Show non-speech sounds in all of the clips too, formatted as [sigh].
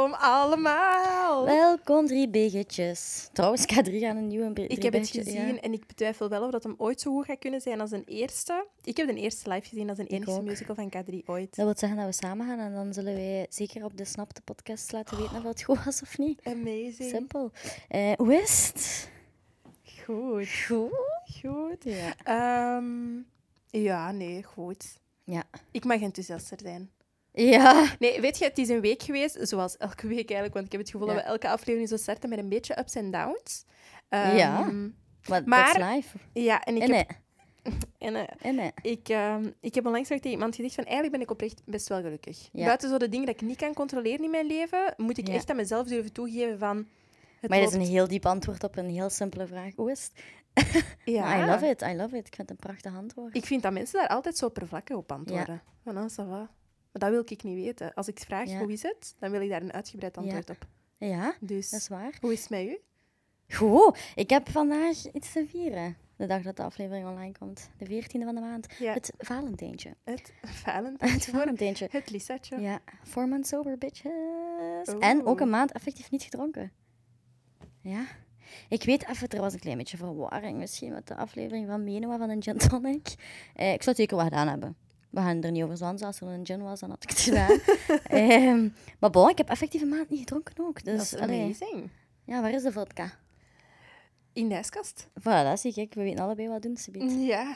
Welkom allemaal. Welkom, drie biggetjes. Trouwens, K3 gaan een nieuwe drie Ik heb het biggetje- gezien ja. en ik betwijfel wel of dat hem ooit zo goed gaat kunnen zijn als een eerste. Ik heb de eerste live gezien als een enige musical van K3 ooit. Dat wil zeggen dat we samen gaan en dan zullen wij zeker op de Snapte podcast laten weten of het goed was of niet. Amazing. Simpel. Eh, hoe is het? Goed. Goed. Goed. Ja. Ehm, ja, nee, goed. Ja. Ik mag enthousiaster zijn. Ja. Nee, weet je, het is een week geweest, zoals elke week eigenlijk, want ik heb het gevoel Ja. dat we elke aflevering zo starten met een beetje ups en downs. Ja. Ehm, Maar, dat is live. Ja, en ik En heb... [laughs] nee. En. Ik, ehm, ik heb onlangs nog tegen iemand gezegd van eigenlijk ben ik oprecht best wel gelukkig. Ja. Buiten zo de dingen dat ik niet kan controleren in mijn leven, moet ik Ja. echt aan mezelf durven toegeven van... Het Maar dat is een heel diep antwoord op een heel simpele vraag. Hoe is het? [laughs] Ja. I love it, I love it. Ik vind het een prachtig antwoord. Ik vind dat mensen daar altijd zo oppervlakkig op antwoorden. Van, ah, ça va. Maar dat wil ik niet weten. Als ik vraag Ja. hoe is het, dan wil ik daar een uitgebreid Ja. antwoord op. Ja, Dus, dat is waar. hoe is het met u? Goed, ik heb vandaag iets te vieren. De dag dat de aflevering online komt. De 14e van de maand. Ja, Het Valentijntje. het Valentijn. [laughs] Het Valentijntje. Het Lissatje. Ja, four months sober, bitches. En ook een maand effectief niet gedronken. Ja. Ik weet even, er was een klein beetje verwarring misschien met de aflevering van Menua van een gin tonic. Eh, ik zou het zeker wel gedaan hebben. We gaan er niet over zwansen. Als er een gin was, dan had ik het gedaan. [laughs] Ehm, maar bon, ik heb effectief een maand niet gedronken ook. Dus, dat is ja, waar is de vodka? In de ijskast. Voilà, dat zie ik. We weten allebei wat doen, ze biedt. Ja.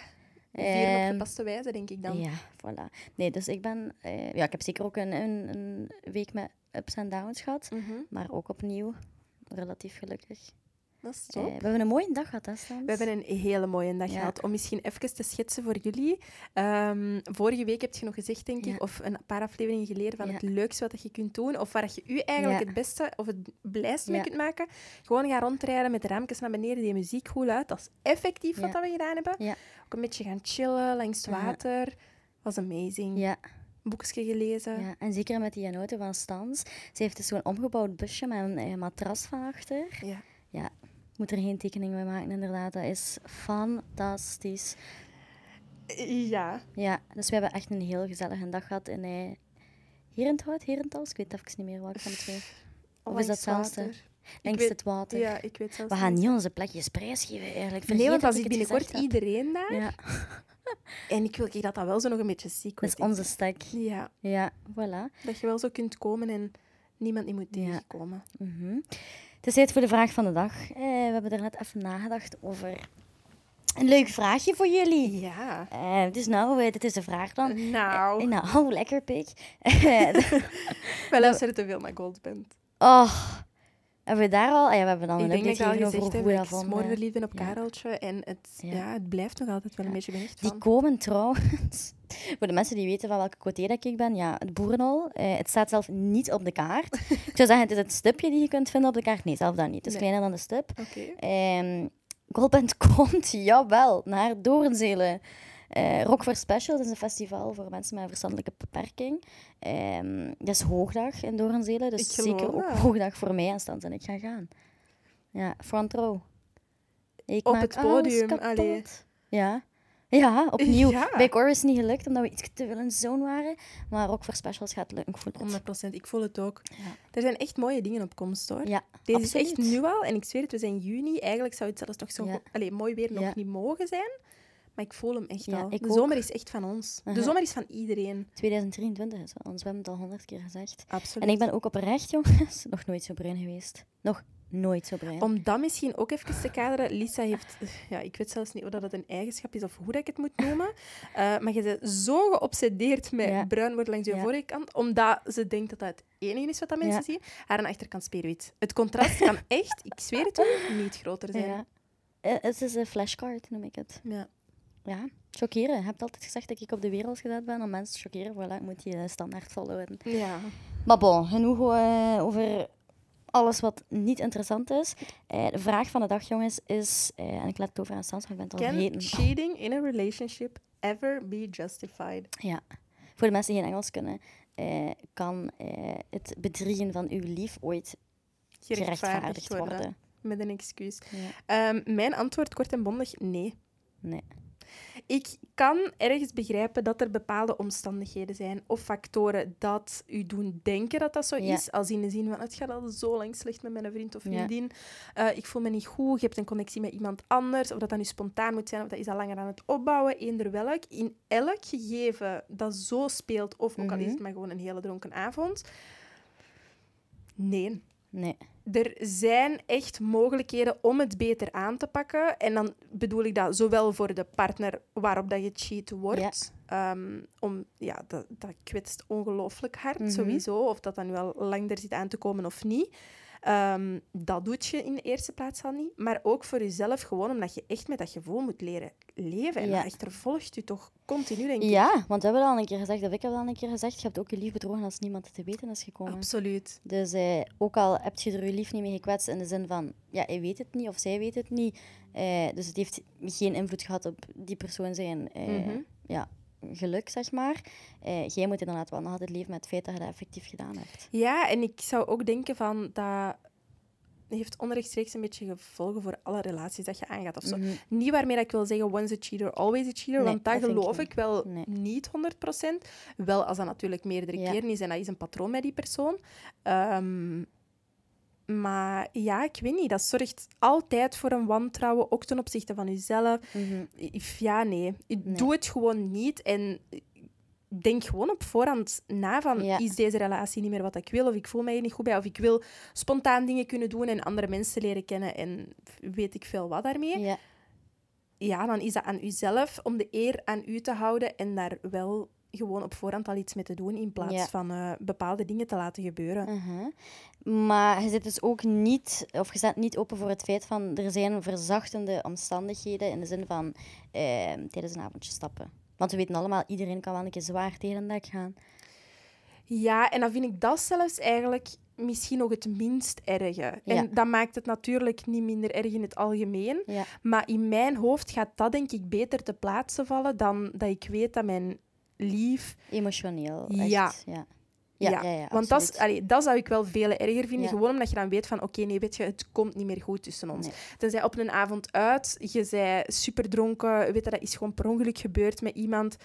Vieren op Ehm, gepaste wijze, denk ik dan. Ja, voilà. Nee, dus ik ben... eh, ja, ik heb zeker ook een, een, een week met ups en downs gehad. Mhm, Maar ook opnieuw relatief gelukkig. Dat is Eh, top. we hebben een mooie dag gehad, hè, Stans? We hebben een hele mooie dag Ja. gehad. Om misschien even te schetsen voor jullie. Ehm, vorige week heb je nog gezegd, denk Ja. ik, of een paar afleveringen geleden, van het leukste wat je kunt doen, of waar je u eigenlijk het beste of het blijste mee kunt maken. Gewoon gaan rondrijden met de rampjes naar beneden, die muziek goed uit. Dat is effectief wat dat we gedaan hebben. Ook een beetje gaan chillen langs het water. was amazing. Ja, Boekje gelezen. ja, en zeker met die auto van Stans. Ze heeft dus zo'n omgebouwd busje met een eh, matras van achter. Ja. Ja, moet er geen tekening mee maken, inderdaad. Dat is fantastisch. Ja. Ja, dus we hebben echt een heel gezellige dag gehad in eh Herenthout, Herentals. Ik weet even niet meer welke van de twee. Of is dat hetzelfde? Langs weet- het water. Ja, ik weet zelfs We gaan niet. onze plekjes prijsgeven, eigenlijk. Nee, Vergeet want dat als ik binnenkort iedereen daar... Ja, [laughs] En ik wil dat dat wel zo nog een beetje secret dat is onze stek. Ja, Ja, voilà. dat je wel zo kunt komen en niemand niet moet Ja. tegenkomen. Mhm. Het is tijd voor de vraag van de dag. Eh, we hebben er net even nagedacht over een leuk vraagje voor jullie. Ja. Eh, dus nou, eh, dit is de vraag dan. Nou, nou, lekker pik. [laughs] [laughs] wij luisteren te veel naar Goldband. oh, hebben we daar al? Ah ja, we hebben dan Ik een denk dat ik al gezegd over heb, hoe ik dat smoor verliefd op Ja. Kareltje. En het, ja. Ja. het blijft nog altijd wel een beetje benicht Die komen trouwens, [laughs] voor de mensen die weten van welke coté dat ik ben, ja, het boerenhol. Eh, het staat zelf niet op de kaart. [laughs] ik zou zeggen, het is het stipje die je kunt vinden op de kaart. Nee, zelf dat niet. Het is Nee. kleiner dan de stip. Oké. Ehm Goldband [laughs] komt, jawel, naar Doornzelen. Eh Rock for Special dat is een festival voor mensen met een verstandelijke beperking. Ehm dat is hoogdag in Doornzelen, dus zeker ook hoogdag voor mij en Stans en ik ga gaan. Ja, front row. Ik Op het podium, kapot. allee. Ja. Ja, opnieuw. Ja. Bij Cor is het niet gelukt, omdat we iets te veel in zone waren. Maar Rock for Specials gaat lukken, ik voel het. 100% ik voel het ook. Ja. Er zijn echt mooie dingen op komst hoor. Ja, Deze is echt nu al, en ik zweer het, we zijn juni. Eigenlijk zou het zelfs toch zo Ja. allee, mooi weer nog niet mogen zijn. Maar ik voel hem echt Ja, al. De ook. zomer is echt van ons. De Aha. zomer is van iedereen. 2023 is wel ons, we hebben het al honderd keer gezegd. Absoluut. En ik ben ook oprecht, [laughs] jongens, nog nooit zo bruin geweest. Nog nooit zo bruin. Om dat misschien ook even te kaderen, Lisa heeft... Ja, ik weet zelfs niet of dat een eigenschap is of hoe dat ik het moet noemen. [laughs] Eh, maar je bent zo geobsedeerd met Ja. bruin worden langs je Ja. voorkant, omdat ze denkt dat dat het enige is wat dat mensen zien. Haar aan de achterkant speerwit. Het contrast kan [laughs] echt, ik zweer het u, niet groter zijn. Ja. Eh, Het is een flashcard, noem ik het. Ja. Ja, chockeren. Je hebt altijd gezegd dat ik op de wereld gezet ben om mensen te chockeren. Voilà, ik moet die eh, standaard volhouden. ja. Maar bon, genoeg eh, over alles wat niet interessant is. Eh, de vraag van de dag, jongens, is... eh, en ik laat het over aan Sans, maar ik ben het al Can vergeten. cheating in a relationship ever be justified? Ja. Voor de mensen die geen Engels kunnen, kan het bedriegen van uw lief ooit gerechtvaardigd worden. Met een excuus. Ja. Ehm, mijn antwoord, kort en bondig, nee. Nee. Ik kan ergens begrijpen dat er bepaalde omstandigheden zijn of factoren dat u doen denken dat dat zo Ja. is. Als in de zin van, het gaat al zo lang slecht met mijn vriend of Ja. vriendin. Eh, ik voel me niet goed, je hebt een connectie met iemand anders. Of dat dan nu spontaan moet zijn, of dat is al langer aan het opbouwen. Eender welk. In elk gegeven dat zo speelt, of ook al is Mhm. het maar gewoon een hele dronken avond. Nee. Nee. Er zijn echt mogelijkheden om het beter aan te pakken. En dan bedoel ik dat zowel voor de partner waarop dat je cheat wordt. Ehm, om, ja, dat, dat kwetst ongelooflijk hard, Mhm. sowieso. Of dat dan nu al lang er zit aan te komen of niet. Ehm, dat doet je in de eerste plaats al niet. Maar ook voor jezelf, gewoon omdat je echt met dat gevoel moet leren leven. En Ja. dat achtervolgt je toch continu, denk ik. Ja, want we hebben al een keer gezegd, of ik heb al een keer gezegd, je hebt ook je lief bedrogen als niemand te weten is gekomen. Absoluut. Dus eh, ook al heb je er je lief niet mee gekwetst in de zin van, ja, hij weet het niet of zij weet het niet. eh, dus het heeft geen invloed gehad op die persoon zijn eh, Mhm. ja, geluk, zeg maar. Eh, jij moet inderdaad wel nog altijd leven met het feit dat je dat effectief gedaan hebt. Ja, en ik zou ook denken van dat heeft onrechtstreeks een beetje gevolgen voor alle relaties dat je aangaat of zo. Mhm. Niet waarmee dat ik wil zeggen once a cheater, always a cheater, Nee, want ik geloof ik wel Nee. niet 100%. Wel als dat natuurlijk meerdere Ja. keren is en dat is een patroon met die persoon. Ehm, maar ja, ik weet niet, dat zorgt altijd voor een wantrouwen, ook ten opzichte van jezelf. If- Ja, nee. Nee. Doe het gewoon niet en denk gewoon op voorhand na van Ja. is deze relatie niet meer wat ik wil of ik voel mij hier niet goed bij of ik wil spontaan dingen kunnen doen en andere mensen leren kennen en weet ik veel wat daarmee. Ja. Ja, dan is dat aan uzelf om de eer aan u te houden en daar wel gewoon op voorhand al iets mee te doen in plaats Ja. van eh, bepaalde dingen te laten gebeuren. Mhm. Maar je zit dus ook niet, of je staat niet open voor het feit van er zijn verzachtende omstandigheden in de zin van eh, tijdens een avondje stappen. Want we weten allemaal, iedereen kan wel een keer zwaar tegen een dak gaan. Ja, en dan vind ik dat zelfs eigenlijk misschien nog het minst erge. Ja. En dat maakt het natuurlijk niet minder erg in het algemeen. Ja. Maar in mijn hoofd gaat dat denk ik beter te plaatsen vallen dan dat ik weet dat mijn lief... Emotioneel. Ja. Ja. Ja, ja, ja, Want dat, is- allee, dat zou ik wel veel erger vinden. Gewoon omdat je dan weet van, oké, nee, weet je, het komt niet meer goed tussen ons. Nee. Tenzij op een avond uit, je zei super dronken, weet je, dat is gewoon per ongeluk gebeurd met iemand.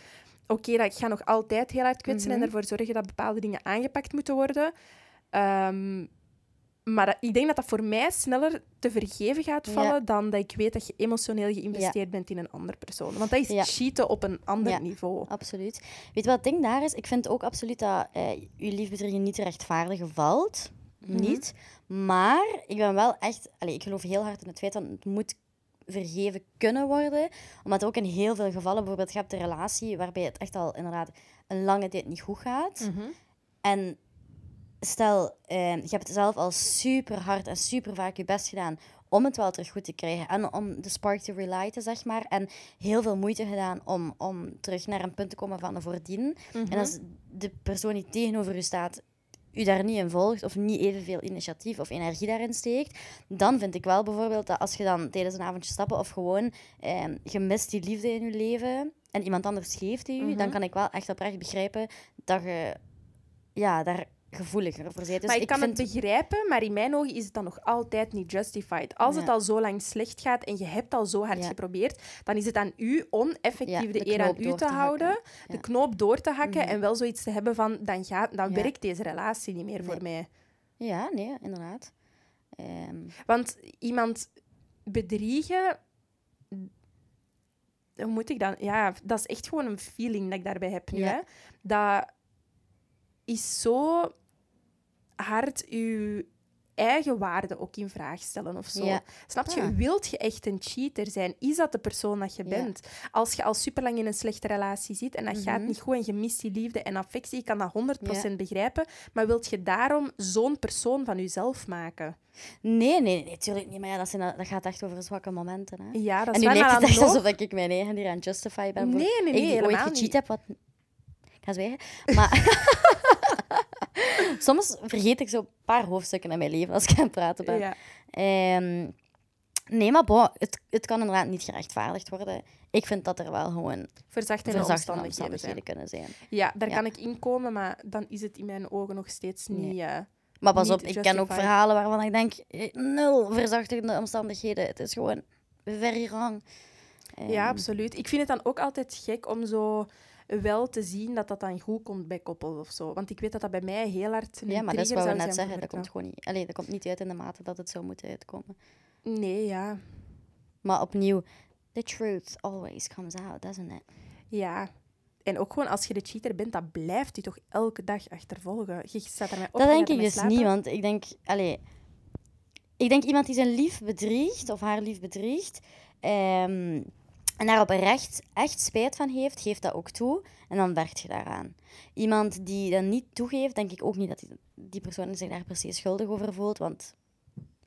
Oké, dat gaat nog altijd heel hard kwetsen Mhm. en ervoor zorgen dat bepaalde dingen aangepakt moeten worden. Ehm, maar dat- ik denk dat dat voor mij sneller te vergeven gaat Ja. vallen dan dat ik weet dat je emotioneel geïnvesteerd bent in een andere persoon. Want dat is Ja. cheaten op een ander Ja. niveau. Absoluut. Weet je wat het ding daar is? Ik vind ook absoluut dat eh je liefbedreigen niet te rechtvaardigen valt. Mhm. Niet. Maar ik ben wel echt... Allee, ik geloof heel hard in het feit dat het moet vergeven kunnen worden. Omdat ook in heel veel gevallen, bijvoorbeeld, je hebt een relatie waarbij het echt al inderdaad een lange tijd niet goed gaat. Mhm. En stel, eh, je hebt zelf al super hard en super vaak je best gedaan om het wel terug goed te krijgen. En om de spark te relighten, zeg maar. En heel veel moeite gedaan om, om terug naar een punt te komen van voordien. Mhm. En als de persoon die tegenover u staat, u daar niet in volgt of niet evenveel initiatief of energie daarin steekt, dan vind ik wel bijvoorbeeld dat als je dan tijdens een avondje stappen of gewoon eh, je mist die liefde in je leven en iemand anders geeft die u, Mhm. dan kan ik wel echt oprecht begrijpen dat je ja, daar gevoeliger voor. Dus maar ik, kan vind, het begrijpen, maar in mijn ogen is het dan nog altijd niet justified. Als het al zo lang slecht gaat en je hebt al zo hard Ja. geprobeerd, dan is het aan u om effectief Ja, de, de eer aan u te, te houden, de knoop door te hakken Mhm. en wel zoiets te hebben van, dan, gaat, dan werkt deze relatie niet meer voor mij. Ja, nee, inderdaad. Ehm, Want iemand bedriegen... Hoe moet ik dan... Ja, dat is echt gewoon een feeling dat ik daarbij heb nu. Hè. Dat is zo hard uw eigen waarde ook in vraag stellen of zo. Ja. Snap je? Ah. Wilt je echt een cheater zijn? Is dat de persoon dat je Ja. bent? Als je al superlang in een slechte relatie zit en dat gaat Mhm. niet goed en je mist die liefde en affectie, ik kan dat 100% begrijpen, maar wilt je daarom zo'n persoon van jezelf maken? nee, nee, nee, natuurlijk niet. Maar ja, dat, zijn, dat gaat echt over zwakke momenten. Hè? Ja, dat en is nu waar, lijkt het echt alsof ik mijn eigen hier aan justify ben. Nee, nee, nee, ik die ooit gecheat heb, wat... Ik ga zwijgen. Maar [laughs] [laughs] soms vergeet ik zo een paar hoofdstukken in mijn leven als ik aan het praten ben. Ja. Ehm, nee, maar bon, het, het kan inderdaad niet gerechtvaardigd worden. Ik vind dat er wel gewoon Verzachtende verzachtende omstandigheden kunnen zijn. Ja, daar Ja. kan ik inkomen, maar dan is het in mijn ogen nog steeds Nee. niet... eh, Maar pas op, ik ken ook verhalen waarvan ik denk, eh, nul verzachtende omstandigheden. Het is gewoon very wrong. Ja, Ehm, absoluut. Ik vind het dan ook altijd gek om zo wel te zien dat dat dan goed komt bij koppels of zo. Want ik weet dat dat bij mij heel hard Ja, maar dat is wat we net zeggen. Dat komt gewoon niet... Allee, dat komt niet uit in de mate dat het zou moeten uitkomen. Nee, ja. Maar opnieuw, the truth always comes out, doesn't it? Ja. En ook gewoon als je de cheater bent, dat blijft je toch elke dag achtervolgen. Je staat ermee op. Dat denk ik dus slapen. niet, want ik denk... Allee, ik denk iemand die zijn lief bedriegt, of haar lief bedriegt, ehm, en daar oprecht echt spijt van heeft, geeft dat ook toe. En dan werkt je daaraan. Iemand die dat niet toegeeft, denk ik ook niet dat die, die persoon zich daar precies schuldig over voelt, want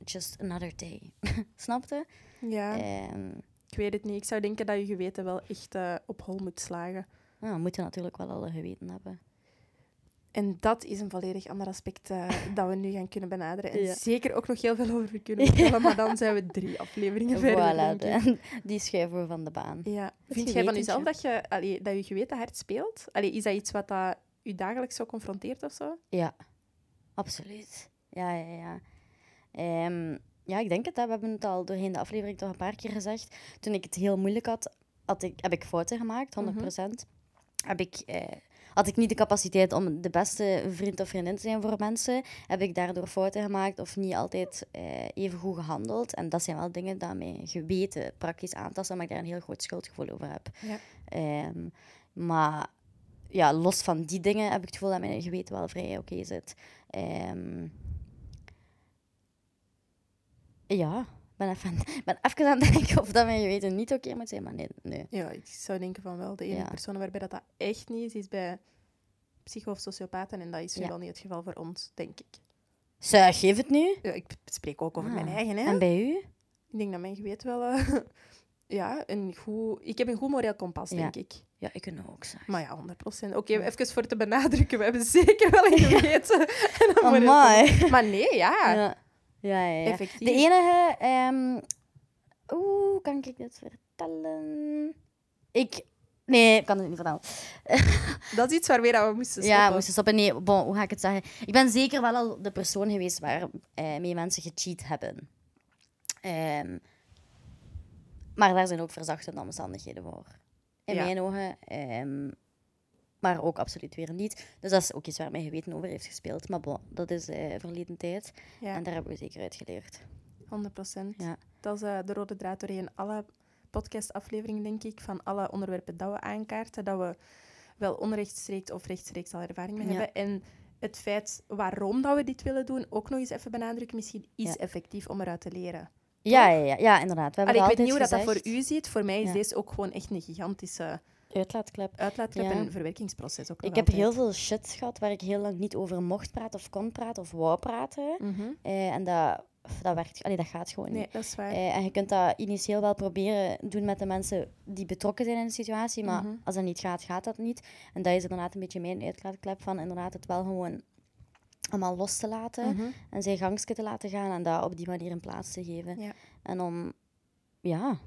just another day. [laughs] Snapte? Ja, Ehm ik weet het niet. Ik zou denken dat je geweten wel echt eh, op hol moet slagen. nou, we moeten natuurlijk wel alle geweten hebben. En dat is een volledig ander aspect eh, [laughs] dat we nu gaan kunnen benaderen. En Ja. zeker ook nog heel veel over kunnen vertellen, maar dan zijn we drie afleveringen [laughs] verder, Voilà, de- [laughs] die schuiven we van de baan. Ja. Vind jij van jezelf dat je, allee, dat je geweten hard speelt? Allee, is dat iets wat dat je dagelijks zo confronteert of zo? Ja, absoluut. Ja, ja, ja. Ehm, ja, ik denk het. Hè. We hebben het al doorheen de aflevering toch een paar keer gezegd. Toen ik het heel moeilijk had, had ik, heb ik fouten gemaakt, 100%. Heb ik, eh, had ik niet de capaciteit om de beste vriend of vriendin te zijn voor mensen, heb ik daardoor fouten gemaakt of niet altijd eh, even goed gehandeld. En dat zijn wel dingen die mijn geweten praktisch aantasten, maar ik daar een heel groot schuldgevoel over heb. Ja. Ehm, maar ja, los van die dingen heb ik het gevoel dat mijn geweten wel vrij oké zit. Ehm, ja, ben even, ben even aan het denken of dat mijn geweten niet oké moet zijn, maar nee. nee. Ja, ik zou denken van wel. De enige Ja. persoon waarbij dat, dat echt niet is, is bij psycho- of sociopaten. En dat is nu Ja. wel niet het geval voor ons, denk ik. Zeg, geef het nu. Ja, ik spreek ook over Ah. mijn eigen. Hè? En bij u? Ik denk dat mijn geweten wel... eh, [laughs] ja, een goed... Ik heb een goed moreel kompas, Ja. denk ik. Ja, ik kan ook zeggen. Maar ja, 100%. Oké, even voor te benadrukken. We hebben [laughs] zeker wel een geweten. en een. Maar nee, ja. Ja, ja, ja. ja. Effectief. De enige... ehm Oeh, kan ik dit vertellen? Ik... Nee, ik kan het niet vertellen. [laughs] Dat is iets waarmee we moesten Ja, stoppen. moesten stoppen. Nee, bon, hoe ga ik het zeggen? Ik ben zeker wel al de persoon geweest waar eh mensen gecheat hebben. Ehm, maar daar zijn ook verzachtende omstandigheden voor. In Ja. mijn ogen. ehm, maar ook absoluut weer niet. Dus dat is ook iets waar mijn geweten over heeft gespeeld. Maar bon, dat is eh, verleden tijd. Ja, En daar hebben we zeker uit geleerd. 100%. Ja. Dat is eh, de rode draad doorheen alle podcastafleveringen, denk ik, van alle onderwerpen dat we aankaarten, dat we wel onrechtstreeks of rechtstreeks al ervaring mee Ja. hebben. En het feit waarom dat we dit willen doen, ook nog eens even benadrukken, misschien is Ja. effectief om eruit te leren. Ja, ja, ja, ja, inderdaad. We hebben Allee, ik weet niet hoe dat, dat voor u ziet. Voor mij is deze ook gewoon echt een gigantische Uitlaatklep. uitlaatklep Ja. en verwerkingsproces. Ook Ik heb altijd. heel veel shit gehad waar ik heel lang niet over mocht praten of kon praten of wou praten. Mhm. Eh, en dat, dat werkt, allee, dat gaat gewoon Nee, niet. dat is waar. Eh, en je kunt dat initieel wel proberen doen met de mensen die betrokken zijn in de situatie, maar Mhm. als dat niet gaat, gaat dat niet. En dat is inderdaad een beetje mijn uitlaatklep van inderdaad het wel gewoon allemaal los te laten Mhm. en zijn gangstje te laten gaan en dat op die manier een plaats te geven. Ja. En om, ja...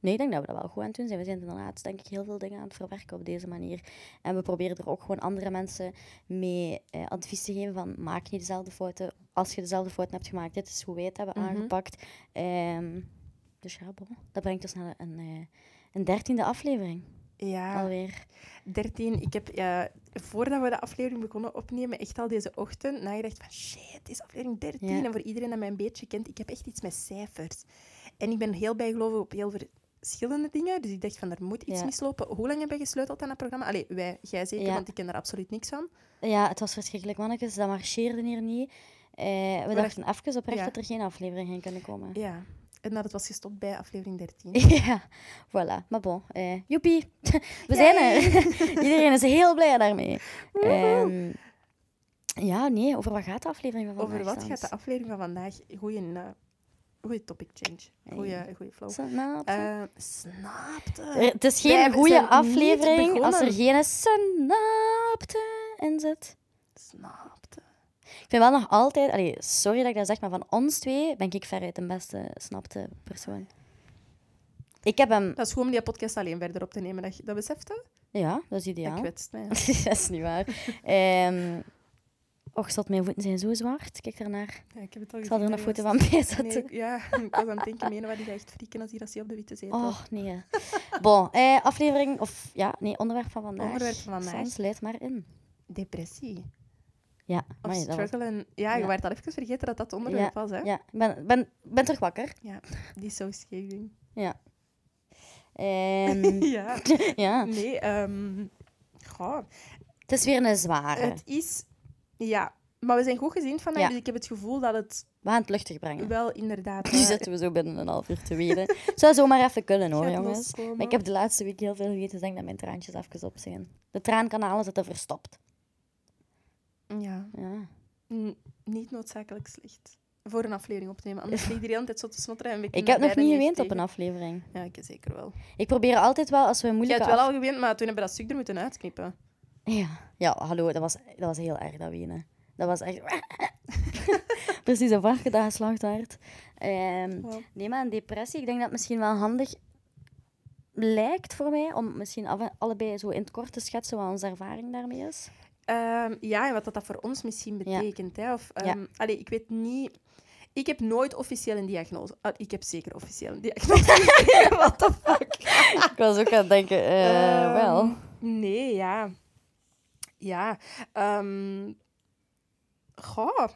Nee, ik denk dat we dat wel goed aan het doen zijn. We zijn inderdaad, denk ik, heel veel dingen aan het verwerken op deze manier. En we proberen er ook gewoon andere mensen mee eh, advies te geven van maak niet dezelfde fouten. Als je dezelfde fouten hebt gemaakt, dit is hoe wij het hebben Mhm. aangepakt. Ehm, dus ja, bon, dat brengt ons naar een, eh, een dertiende aflevering Ja. alweer. 13. Ik heb, eh, voordat we de aflevering begonnen opnemen, echt al deze ochtend nagedacht van shit, het is aflevering 13. Ja. En voor iedereen dat mij een beetje kent, ik heb echt iets met cijfers. En ik ben heel bijgelovig op heel verschillende dingen. Dus ik dacht van, er moet iets Ja. mislopen. Hoe lang heb je gesleuteld aan dat programma? Allee, wij, jij zeker, Ja. want ik ken er absoluut niks van. Ja, het was verschrikkelijk, mannetjes. Dat marcheerde hier niet. Eh, we Maar dachten even oprecht ja. dat er geen aflevering ging kunnen komen. Ja. En dat het was gestopt bij aflevering 13. [laughs] Ja, voilà. Maar bon, eh, joepie. [laughs] We zijn er. [laughs] Iedereen is heel blij daarmee. Ehm, ja, nee, over wat gaat de aflevering van vandaag? Over wat gaat de aflevering van vandaag? Goeie, goeie topic change. Goeie, Hey. goeie flow. Eh snapte. Er- het is geen goede aflevering als er geen snapte in zit. Snapte. Ik vind wel nog altijd... Allee, sorry dat ik dat zeg, maar van ons twee ben ik veruit de beste snapte persoon. Ik heb hem... Dat is goed om die podcast alleen verder op te nemen. Dat, dat beseft je? Ja, dat is Dat ideaal. kwetst mij. dat is niet waar. Ehm, Och, zat, mijn voeten zijn zo zwart. Kijk daarnaar. Ja, ik heb het al Ik zal er een foto van bij juist- zetten. Nee, ja, [laughs] ik was aan het denken, menen wat die echt frieken als hij dat op de witte zetel. Oh, nee. Bon, eh, aflevering, of ja, nee, onderwerp van vandaag. Onderwerp van vandaag. Sans, leid maar in. Depressie. Ja, was- struggelen. Ja, je Ja. werd al even vergeten dat dat onderwerp was, hè? Ja, ik ben, ben, ben terug wakker. Dissociating. Ja. [laughs] Ehm, ja. [laughs] ja, Nee, ehm goh, het is weer een zware. het is... Ja, maar we zijn goed gezien vandaag, Ja. dus ik heb het gevoel dat het We gaan het luchtig brengen. wel inderdaad... [laughs] Nu eh, zitten we zo binnen een half uur te weten. Zou zomaar even kunnen hoor, gaat jongens. loskomen. Maar ik heb de laatste week heel veel gegeten, dus ik denk dat mijn traantjes even op zijn. De traankanalen zitten verstopt. Ja, Ja. n- niet noodzakelijk slecht. Voor een aflevering op te nemen, anders lig je de hele tijd zo te snotteren en we Ik kunnen heb nog niet echt geweend op een aflevering. Ja, ik zeker wel. Ik probeer altijd wel, als we een Je moeilijke... hebt wel af- al geweend, maar toen hebben we dat stuk er moeten uitknippen. Ja, ja hallo, dat was, dat was heel erg, dat wenen. Dat was echt... [laughs] Precies een varken dat geslacht werd. Ehm, Wow. nee, maar een depressie, ik denk dat het misschien wel handig lijkt voor mij om misschien af allebei zo in het kort te schetsen wat onze ervaring daarmee is. Ehm, ja, en wat dat, dat voor ons misschien Ja. betekent. Hè? Of, Ja. ehm, allee, ik weet niet... Ik heb nooit officieel een diagnose... Ah, ik heb zeker officieel een diagnose. [laughs] What the fuck? Ik was ook aan het denken, eh, Ehm, wel. Nee, ja. Ja. ehm goh.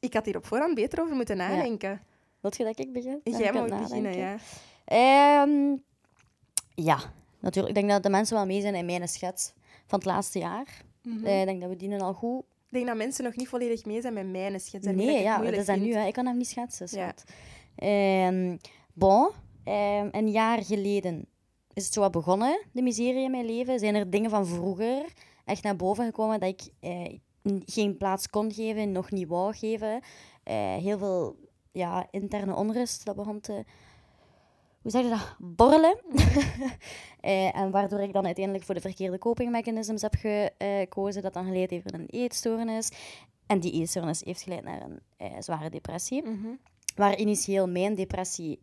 Ik had hier op voorhand beter over moeten nadenken. Wilt je dat ik begin? Dan Jij mag beginnen, ja. Ehm, ja, natuurlijk. Ik denk dat de mensen wel mee zijn in mijn schets van het laatste jaar. Mhm. Eh, ik denk dat we die al goed... Ik denk dat mensen nog niet volledig mee zijn met mijn schets. en Nee, ja, dat is dat nu. Hè. Ik kan hem niet schetsen, Ja. schat. Ehm, bon, een jaar geleden is het zo wat begonnen, de miserie in mijn leven. Zijn er dingen van vroeger echt naar boven gekomen dat ik eh, geen plaats kon geven, nog niet wou geven. Eh, heel veel ja, interne onrust, dat begon te... Hoe zeg je dat? Borrelen. [laughs] Eh, en waardoor ik dan uiteindelijk voor de verkeerde copingmechanisms heb gekozen, dat dan geleid heeft naar een eetstoornis. En die eetstoornis heeft geleid naar een eh, zware depressie. Mhm. Waar initieel mijn depressie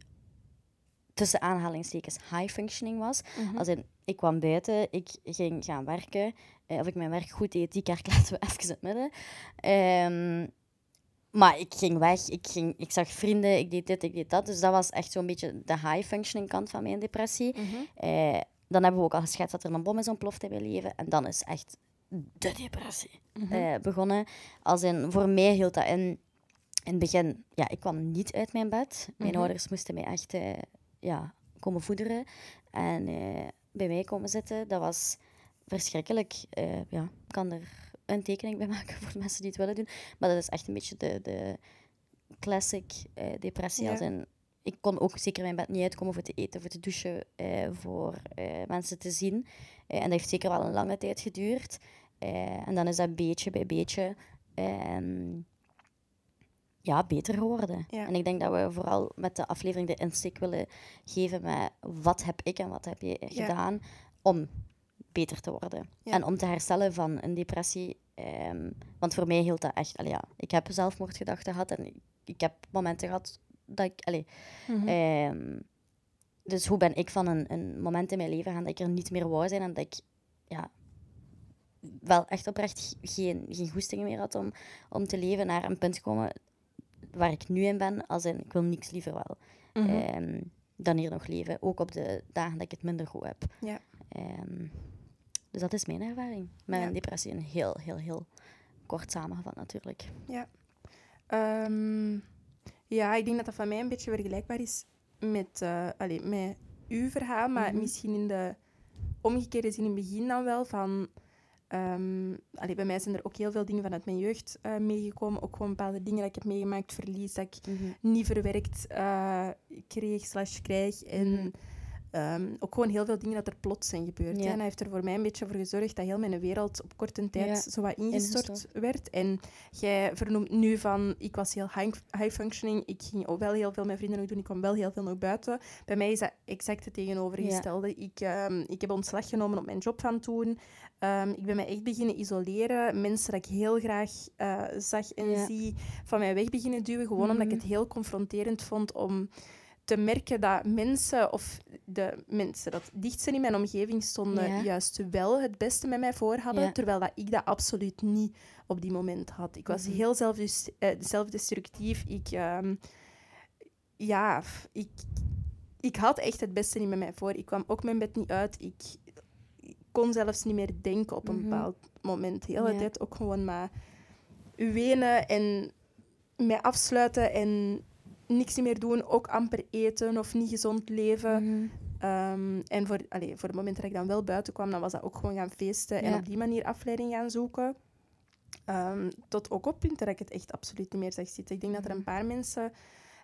tussen aanhalingstekens high functioning was. Mhm. Als in, ik kwam buiten, ik ging gaan werken. eh, of ik mijn werk goed deed, die kerk [laughs] laten we even in het midden. Ehm, maar ik ging weg, ik, ging, ik zag vrienden, ik deed dit, ik deed dat. Dus dat was echt zo'n beetje de high functioning kant van mijn depressie. Mhm. Eh, dan hebben we ook al geschetst dat er een bom is ontploft in mijn leven. En dan is echt de depressie Mhm. eh, begonnen. Als in, voor mij hield dat in, in het begin... Ja, ik kwam niet uit mijn bed. Mijn ouders moesten mij echt eh, ja, komen voederen. En eh, bij mij komen zitten. Dat was verschrikkelijk. Eh, ja, ik kan er een tekening bij [laughs] maken voor de mensen die het willen doen. Maar dat is echt een beetje de, de classic eh, depressie. Ja. Als in, ik kon ook zeker mijn bed niet uitkomen voor te eten, voor te douchen, voor mensen te zien. En dat heeft zeker wel een lange tijd geduurd. En dan is dat beetje bij beetje ehm, ja, beter geworden. Ja. En ik denk dat we vooral met de aflevering de insteek willen geven met wat heb ik en wat heb je gedaan om beter te worden. Ja. En om te herstellen van een depressie. ehm, want voor mij hield dat echt... Allee, ja, ik heb zelfmoordgedachten gehad en ik, ik heb momenten gehad dat ik... Allee, Mhm. Ehm, dus hoe ben ik van een, een moment in mijn leven gaan dat ik er niet meer wou zijn en dat ik ja, wel echt oprecht geen, geen goestingen meer had om, om te leven, naar een punt komen waar ik nu in ben, als in, ik wil niks liever wel Mhm. ehm, dan hier nog leven, ook op de dagen dat ik het minder goed heb. Ja. Ehm, dus dat is mijn ervaring met Ja. een depressie. Een heel, heel, heel kort samengevat natuurlijk. Ehm, ja, ik denk dat dat van mij een beetje vergelijkbaar is met, eh allee, met uw verhaal, maar Mhm. misschien in de omgekeerde zin in het begin dan wel. Van, allee, bij mij zijn er ook heel veel dingen vanuit mijn jeugd eh, meegekomen. Ook gewoon bepaalde dingen dat ik heb meegemaakt, verlies dat ik niet verwerkt eh, kreeg slash krijg. En Mhm. Ehm, ook gewoon heel veel dingen dat er plots zijn gebeurd. Ja. hè. En dat heeft er voor mij een beetje voor gezorgd dat heel mijn wereld op korte tijd Ja. zo wat ingestort werd. En jij vernoemt nu van, ik was heel high, high functioning, ik ging ook wel heel veel met vrienden nog doen, ik kwam wel heel veel nog buiten. Bij mij is dat exact het tegenovergestelde. Ik, ehm, ik heb ontslag genomen op mijn job van toen. Ehm, ik ben mij echt beginnen isoleren. Mensen dat ik heel graag eh, zag en zie, van mij weg beginnen duwen. Gewoon omdat ik Mhm. het heel confronterend vond om te merken dat mensen, of de mensen dat dichtst in mijn omgeving stonden, Ja. juist wel het beste met mij voor hadden, Ja. terwijl dat ik dat absoluut niet op die moment had. Ik was Mhm. heel zelfdest- eh, zelfdestructief. Ik, ehm, ja, ik, ik had echt het beste niet met mij voor. Ik kwam ook mijn bed niet uit. Ik, ik kon zelfs niet meer denken op een Mhm. bepaald moment. De hele Ja. tijd ook gewoon maar wenen en mij afsluiten en niks meer doen. Ook amper eten of niet gezond leven. Mhm. Ehm, en voor, allee, voor het moment dat ik dan wel buiten kwam, dan was dat ook gewoon gaan feesten en op die manier afleiding gaan zoeken. Ehm, tot ook op punten dat ik het echt absoluut niet meer zag zitten. Ik denk dat er Mhm. een paar mensen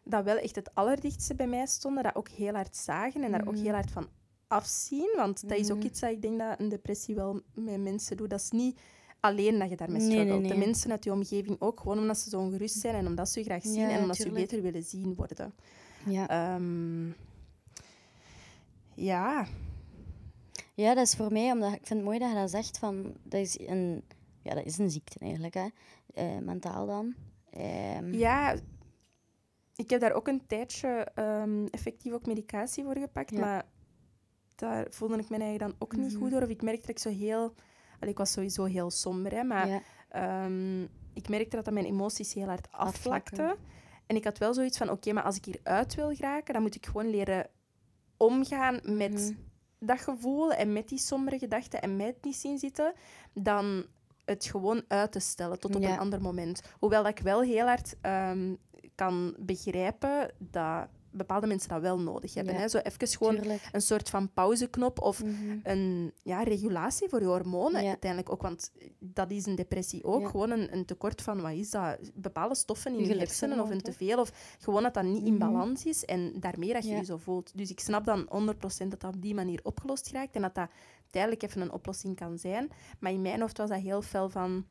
dat wel echt het allerdichtste bij mij stonden, dat ook heel hard zagen en daar ook Mhm. heel hard van afzien. Want dat is ook iets dat ik denk dat een depressie wel met mensen doet. Dat is niet alleen dat je daarmee Nee, nee, struggelt. De mensen uit je omgeving ook, gewoon omdat ze zo ongerust zijn en omdat ze je graag zien Ja, en omdat ze je beter willen zien worden. Ja. Ehm, ja, ja, dat is voor mij, omdat ik vind het mooi dat je dat zegt, van, dat, is een, ja, dat is een ziekte eigenlijk, hè. Eh, mentaal dan. Ehm, Ja, ik heb daar ook een tijdje ehm, effectief ook medicatie voor gepakt, Ja. maar daar voelde ik me eigenlijk dan ook niet Mhm. goed door. Of ik merkte dat ik zo heel... Allee, ik was sowieso heel somber, hè, maar ja. ehm, ik merkte dat, dat mijn emoties heel hard afvlakten. En ik had wel zoiets van, oké, maar als ik hieruit wil geraken, dan moet ik gewoon leren omgaan met Mhm. dat gevoel en met die sombere gedachten en met niet zien zitten, dan het gewoon uit te stellen tot op Ja. een ander moment. Hoewel dat ik wel heel hard ehm, kan begrijpen dat bepaalde mensen dat wel nodig hebben. Ja. Hè? Zo even gewoon Tuurlijk. een soort van pauzeknop of Mhm. een ja, regulatie voor je hormonen Ja. uiteindelijk ook. Want dat is een depressie ook. Ja. Gewoon een, een tekort van, wat is dat? Bepaalde stoffen in Je je hersenen of een gelukshormoon, te veel. Of gewoon dat dat niet in Mhm. balans is en daarmee dat je je zo voelt. Dus ik snap dan 100% dat dat op die manier opgelost raakt en dat dat tijdelijk even een oplossing kan zijn. Maar in mijn hoofd was dat heel fel van...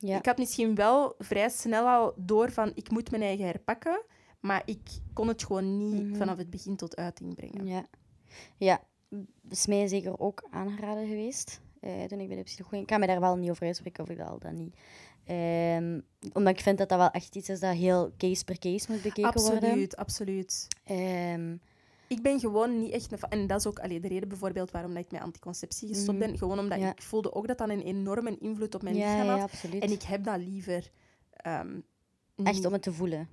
Ja. Ik had misschien wel vrij snel al door van ik moet mijn eigen herpakken, maar ik kon het gewoon niet Mhm. vanaf het begin tot uiting brengen. Ja. Ja, dat is mij zeker ook aangeraden geweest. eh, toen ik bij de psycholoog ging. Ik kan me daar wel niet over uitspreken of ik dat al dan niet. Ehm, omdat ik vind dat dat wel echt iets is dat heel case per case moet bekeken worden. Absoluut, absoluut. Ehm, Ik ben gewoon niet echt... Een, en dat is ook allee, de reden bijvoorbeeld waarom ik met anticonceptie gestopt Mhm. ben. Gewoon omdat Ja. ik voelde ook dat dat een enorme invloed op mijn ja, lichaam had. ja, absoluut. En ik heb dat liever... ehm, Echt om het te voelen.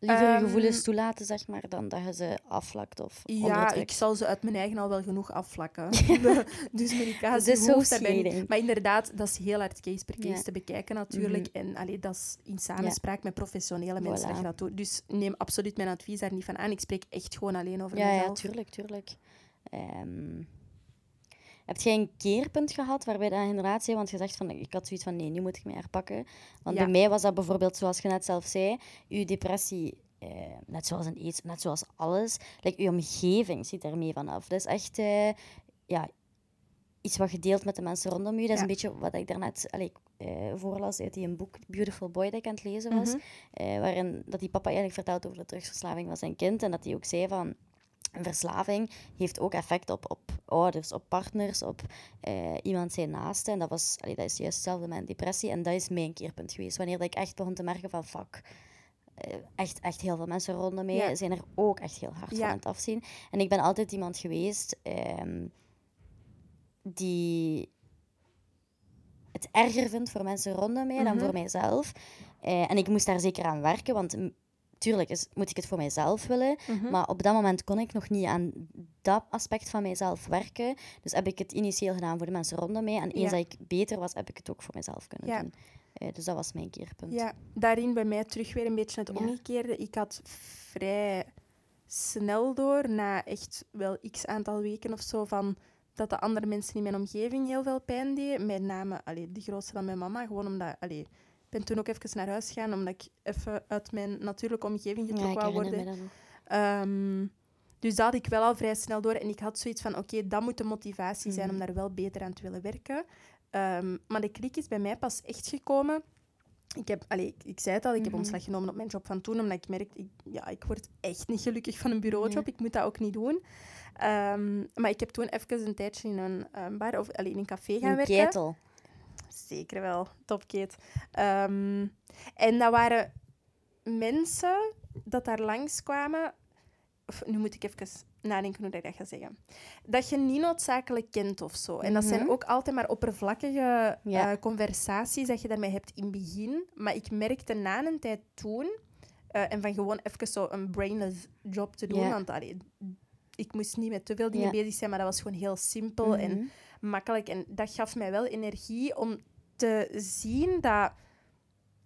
Liever je Ehm, gevoelens toelaten, zeg maar, dan dat je ze afvlakt of Ja, ik zal ze uit mijn eigen al wel genoeg afvlakken. [laughs] [laughs] dus medicatie zo hoeft daarbij niet. scheiding. Maar inderdaad, dat is heel hard case per case Ja. Mhm. te bekijken natuurlijk. En allee, dat is in samenspraak met professionele mensen dat je dat doet. Dus neem absoluut mijn advies daar niet van aan. Ik spreek echt gewoon alleen over Ja, ja, mezelf. tuurlijk, tuurlijk. Ehm, heb jij een keerpunt gehad waarbij dat inderdaad zei, want je zegt van, ik had zoiets van, nee, nu moet ik me herpakken. Want Ja. bij mij was dat bijvoorbeeld, zoals je net zelf zei, je depressie, eh, net zoals een aids, net zoals alles, like, je omgeving ziet er mee vanaf. Dat is echt, eh, ja, iets wat je deelt met de mensen rondom je. Dat is Ja. een beetje wat ik daarnet allee, eh, voorlas uit die een boek, Beautiful Boy, dat ik aan het lezen was. Mhm. Eh, waarin dat die papa eigenlijk vertelt over de drugsverslaving van zijn kind. En dat hij ook zei van... Een verslaving heeft ook effect op, op ouders, op partners, op eh, iemand zijn naaste. En dat, was, allee, dat is juist hetzelfde met een depressie. En dat is mijn keerpunt geweest. Wanneer dat ik echt begon te merken van... Fuck, eh, echt, echt heel veel mensen rondom mij Ja. zijn er ook echt heel hard Ja. van aan het afzien. En ik ben altijd iemand geweest ehm, die het erger vindt voor mensen rondom mij dan Mhm. voor mijzelf. Eh, en ik moest daar zeker aan werken, want tuurlijk is, moet ik het voor mijzelf willen. Mhm. Maar op dat moment kon ik nog niet aan dat aspect van mijzelf werken. Dus heb ik het initieel gedaan voor de mensen rondom mij. En eens Ja. dat ik beter was, heb ik het ook voor mezelf kunnen Ja. doen. Eh, dus dat was mijn keerpunt. Ja, daarin bij mij terug weer een beetje het omgekeerde. Ik had vrij snel door, na echt wel x aantal weken of zo, van dat de andere mensen in mijn omgeving heel veel pijn deden. Met name allee, de grootste van mijn mama. Gewoon omdat... Allee, ben toen ook even naar huis gegaan, omdat ik even uit mijn natuurlijke omgeving Ja, getrokken herinner worden. Ehm, dus dat had ik wel al vrij snel door. En ik had zoiets van, oké, dat moet de motivatie zijn om Mhm. daar wel beter aan te willen werken. Ehm, maar de klik is bij mij pas echt gekomen. Ik, heb, allee, ik, ik zei het al, ik heb Mhm. ontslag genomen op mijn job van toen, omdat ik merkte, ik, ja, ik word echt niet gelukkig van een bureaujob. Ik moet dat ook niet doen. Ehm, maar ik heb toen even een tijdje in een eh, bar of allee, in een café gaan Een werken. ketel. Zeker wel, topkeet. Ehm, en dat waren mensen dat daar langskwamen of nu moet ik even nadenken hoe ik dat ga zeggen. Dat je niet noodzakelijk kent of zo. En dat zijn Mhm. ook altijd maar oppervlakkige Ja. eh, conversaties dat je daarmee hebt in het begin. Maar ik merkte na een tijd toen, eh, en van gewoon even zo een brainless job te doen, Ja. want allee, ik moest niet met te veel dingen Ja. bezig zijn, maar dat was gewoon heel simpel Mhm. en makkelijk. En dat gaf mij wel energie om te zien dat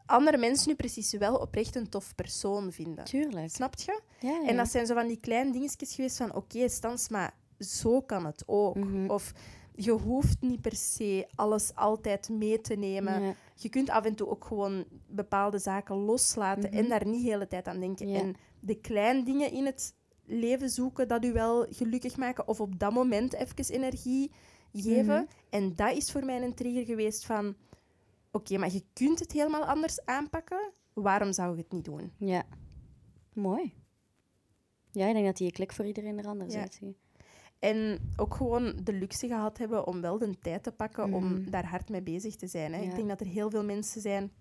andere mensen nu precies wel oprecht een tof persoon vinden. Tuurlijk. Snap je? Ja, ja. En dat zijn zo van die kleine dingetjes geweest van oké, Stans, maar zo kan het ook. Mhm. Of je hoeft niet per se alles altijd mee te nemen. Je kunt af en toe ook gewoon bepaalde zaken loslaten en Mhm. daar niet de hele tijd aan denken. Ja. En de kleine dingen in het leven zoeken dat u wel gelukkig maken of op dat moment even energie geven. Mhm. En dat is voor mij een trigger geweest van oké, maar je kunt het helemaal anders aanpakken. Waarom zou je het niet doen? Ja. Mooi. Ja, ik denk dat die klik voor iedereen er anders Ja. uitziet. En ook gewoon de luxe gehad hebben om wel de tijd te pakken Mhm. om daar hard mee bezig te zijn. Hè. Ja. Ik denk dat er heel veel mensen zijn.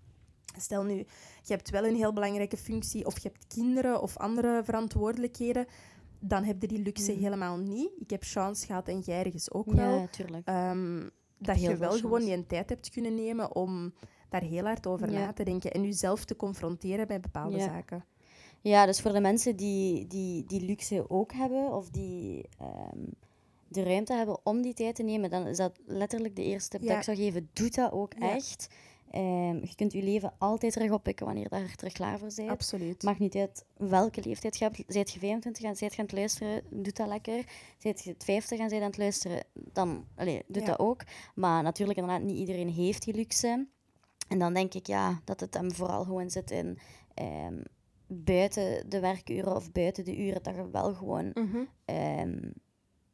Stel nu, je hebt wel een heel belangrijke functie of je hebt kinderen of andere verantwoordelijkheden. Dan heb je die luxe Mhm. helemaal niet. Ik heb chance gehad en jij ergens ook wel. Ja, tuurlijk. Ehm, dat je wel gewoon chance. die tijd hebt kunnen nemen om daar heel hard over Ja. na te denken en jezelf te confronteren bij bepaalde Ja. zaken. Ja, dus voor de mensen die die, die luxe ook hebben, of die ehm, de ruimte hebben om die tijd te nemen, dan is dat letterlijk de eerste tip Ja. dat ik zou geven. Doe dat ook echt. Ehm, je kunt je leven altijd terug oppikken wanneer je daar terug klaar voor bent. Absoluut. Maakt niet uit welke leeftijd je hebt. Zijt je 25 en zijt je aan het luisteren, doe dat lekker. Zijt je 50 en zijt aan het luisteren, dan allee, doe Ja. dat ook. Maar natuurlijk, inderdaad, niet iedereen heeft die luxe. En dan denk ik ja, dat het hem vooral gewoon zit in ehm, buiten de werkuren of buiten de uren, dat je wel gewoon Mhm. ehm,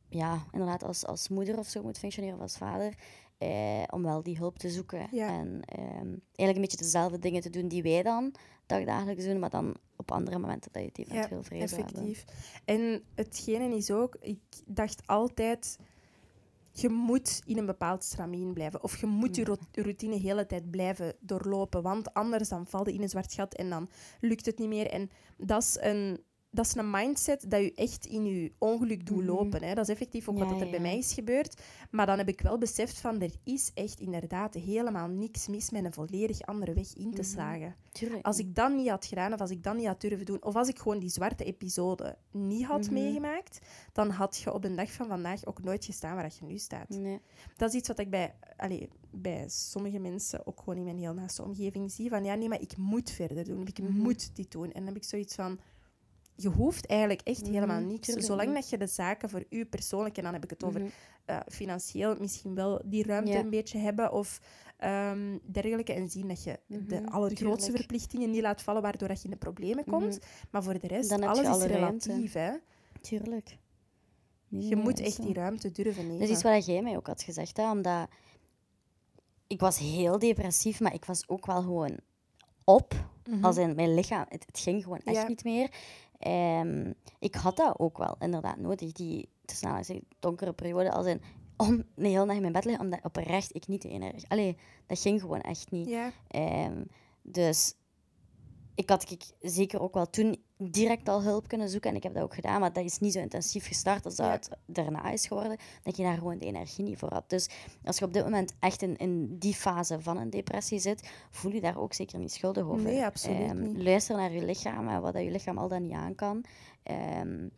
ja, inderdaad als, als moeder of zo moet functioneren of als vader. Eh, om wel die hulp te zoeken. Ja. En ehm, eigenlijk een beetje dezelfde dingen te doen die wij dan dagdagelijks doen, maar dan op andere momenten dat je het eventueel vrij hebben. Effectief. En hetgene is ook, ik dacht altijd, je moet in een bepaald stramien blijven. Of je moet je Mm. rot- routine de hele tijd blijven doorlopen. Want anders dan val je in een zwart gat en dan lukt het niet meer. En dat is een, dat is een mindset dat je echt in je ongeluk doet Mhm. lopen. Hè. Dat is effectief ook Ja, wat er ja, bij mij is gebeurd. Maar dan heb ik wel beseft van, er is echt inderdaad helemaal niks mis met een volledig andere weg in te Mhm. slagen. Als ik dat niet had gedaan, of als ik dat niet had durven doen, of als ik gewoon die zwarte episode niet had Mhm. meegemaakt, dan had je op de dag van vandaag ook nooit gestaan waar je nu staat. Nee. Dat is iets wat ik bij, allee, bij sommige mensen, ook gewoon in mijn heel naaste omgeving, zie. Van ja, nee, maar ik moet verder doen. Ik moet dit doen. En dan heb ik zoiets van... Je hoeft eigenlijk echt Mhm, helemaal niks. tuurlijk Zolang niet. dat je de zaken voor u persoonlijk, en dan heb ik het over Mhm. eh, financieel misschien wel die ruimte een beetje hebben of ehm, dergelijke. En zien dat je de Mhm, allergrootste verplichtingen niet laat vallen, waardoor dat je in de problemen komt. Maar voor de rest, Dan alles is alle relatief. Hè? Tuurlijk. Nee, Je nee, moet echt zo. die ruimte durven nemen. Dat is iets wat jij mij ook had gezegd, hè, omdat ik was heel depressief, maar ik was ook wel gewoon op. Als in mijn lichaam, het, het ging gewoon echt Ja. niet meer. Ehm, ik had dat ook wel inderdaad nodig, die tussen aanhalingstekens, donkere periode, als in om de hele dag in mijn bed te liggen, omdat oprecht ik niet de energie... Allee, dat ging gewoon echt niet. Ja, Ehm, dus ik had ik zeker ook wel toen direct al hulp kunnen zoeken. En ik heb dat ook gedaan, maar dat is niet zo intensief gestart als dat Ja. het daarna is geworden. Dat je daar gewoon de energie niet voor had. Dus als je op dit moment echt in, in die fase van een depressie zit, voel je daar ook zeker niet schuldig over. Nee, absoluut Ehm, niet. Luister naar je lichaam en wat dat je lichaam al dan niet aan kan. Ehm,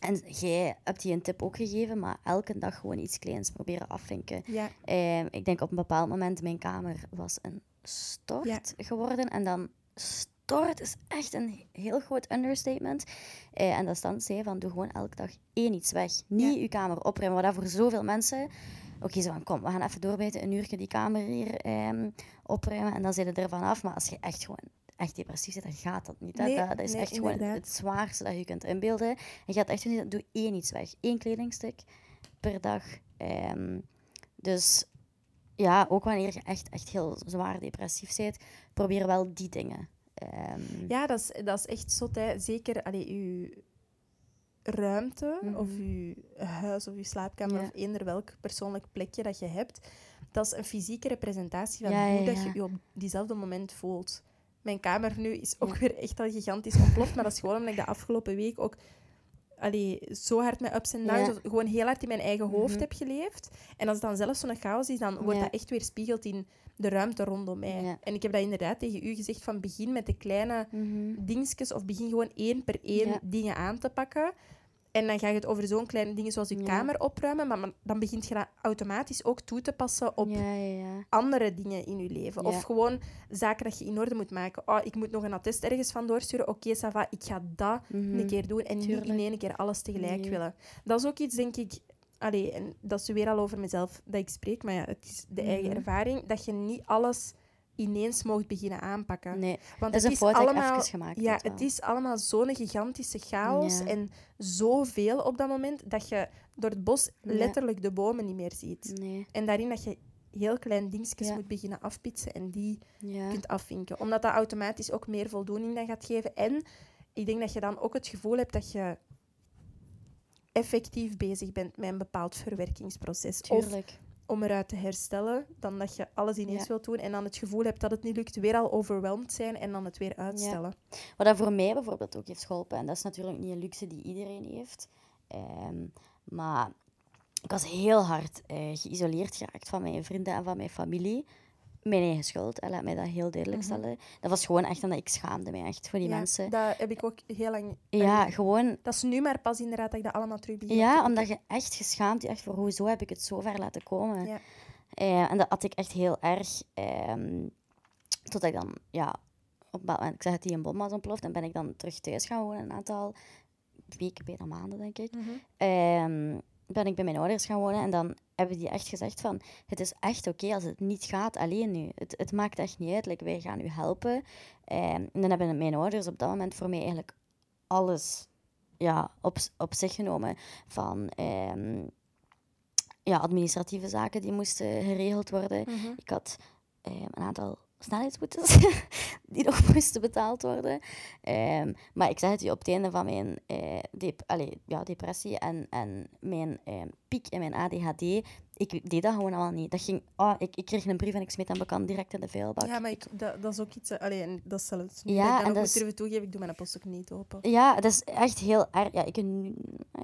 en jij hebt die een tip ook gegeven, maar elke dag gewoon iets kleins proberen afvinken. ja, Ehm, ik denk op een bepaald moment, mijn kamer was een stort geworden. En dan stort is echt een heel groot understatement. Eh, en dat dan zei van, doe gewoon elke dag één iets weg. Niet Ja. je kamer opruimen, wat dat voor zoveel mensen... Oké, zo van, kom, we gaan even doorbijten, een uurtje die kamer hier ehm, opruimen. En dan zit het ervan af. Maar als je echt gewoon echt depressief zit, dan gaat dat niet. hè. Nee, dat, dat is nee, echt gewoon het zwaarste dat je kunt inbeelden. En je gaat echt doen, doe één iets weg. Één kledingstuk per dag. Ehm, dus ja, ook wanneer je echt, echt heel zwaar depressief bent, probeer wel die dingen. Ehm, ja dat, is, dat is echt zot. Hè. Zeker allee, uw ruimte, Mhm. of uw huis, of uw slaapkamer, Ja. of eender welk persoonlijk plekje dat je hebt, dat is een fysieke representatie van Ja, hoe dat je je op diezelfde moment voelt. mijn kamer nu is ook weer echt al gigantisch ontploft. Maar dat is gewoon omdat ik de afgelopen week ook allee, zo hard met ups en downs, Ja. gewoon heel hard in mijn eigen hoofd Mhm. heb geleefd. En als het dan zelfs zo'n chaos is, dan wordt Ja. dat echt weer spiegeld in de ruimte rondom mij. Ja. En ik heb dat inderdaad tegen u gezegd, van begin met de kleine Mhm. dingetjes, of begin gewoon één per één dingen aan te pakken. En dan ga je het over zo'n kleine dingen zoals je Ja. kamer opruimen, maar dan begint je dat automatisch ook toe te passen op Ja, ja, ja. andere dingen in je leven. Of gewoon zaken dat je in orde moet maken. Oh, ik moet nog een attest ergens van doorsturen. Oké, ça va, ik ga dat Mhm. een keer doen en Tuurlijk. niet in één keer alles tegelijk Nee. willen. Dat is ook iets, denk ik... Allee, en dat is weer al over mezelf dat ik spreek, maar ja, het is de eigen Mhm. ervaring, dat je niet alles ineens mocht beginnen aanpakken. Nee, Want dat is een fout allemaal... gemaakt Ja, het is allemaal zo'n gigantische chaos Ja. en zoveel op dat moment dat je door het bos Ja. letterlijk de bomen niet meer ziet. Nee, En daarin dat je heel klein dingetjes Ja. moet beginnen afpitsen en die kunt afvinken. Omdat dat automatisch ook meer voldoening dan gaat geven. En ik denk dat je dan ook het gevoel hebt dat je effectief bezig bent met een bepaald verwerkingsproces. Of Tuurlijk. Om eruit te herstellen, dan dat je alles ineens Ja. wilt doen en dan het gevoel hebt dat het niet lukt, weer al overweldigd zijn en dan het weer uitstellen. Wat dat voor mij bijvoorbeeld ook heeft geholpen, en dat is natuurlijk niet een luxe die iedereen heeft, ehm, maar ik was heel hard eh, geïsoleerd geraakt van mijn vrienden en van mijn familie. Mijn eigen schuld, en laat mij dat heel duidelijk Mhm. stellen. Dat was gewoon echt omdat ik schaamde me echt voor die Ja, mensen. Dat heb ik ook heel lang... Ja, gewoon Dat is nu maar pas inderdaad dat ik dat allemaal terug begin Ja, omdat je echt geschaamd je echt voor hoezo heb ik het zo ver laten komen. Ja. Eh, en dat had ik echt heel erg. ehm tot ik dan, ja, op een bepaald moment, ik zeg het, die een bom was ontploft. En ben ik dan terug thuis gaan wonen, een aantal weken, bijna maanden, denk ik. Mhm. Ehm, ben ik bij mijn ouders gaan wonen en dan hebben die echt gezegd van, het is echt oké als het niet gaat alleen nu. Het, het maakt echt niet uit, like, wij gaan u helpen. Ehm, en dan hebben mijn ouders op dat moment voor mij eigenlijk alles ja, op, op zich genomen. Van ehm, ja, administratieve zaken die moesten geregeld worden. Mhm. Ik had ehm, een aantal snelheidsboetes [laughs] die nog [laughs] moesten betaald worden. Ehm, maar ik zeg het je, op het einde van mijn eh, dep- allee, ja, depressie en, en mijn ehm, piek in mijn ADHD, ik deed dat gewoon allemaal niet. Dat ging, oh, ik, ik kreeg een brief en ik smeet hem bekend direct in de vuilbak. Ja, maar ik, dat, dat is ook iets... eh, Allee, dat is zelfs... Ja, ik en dat moet is- durven toegeven, ik doe mijn post ook niet open. Ja, dat is echt heel erg. Ja, ik nu,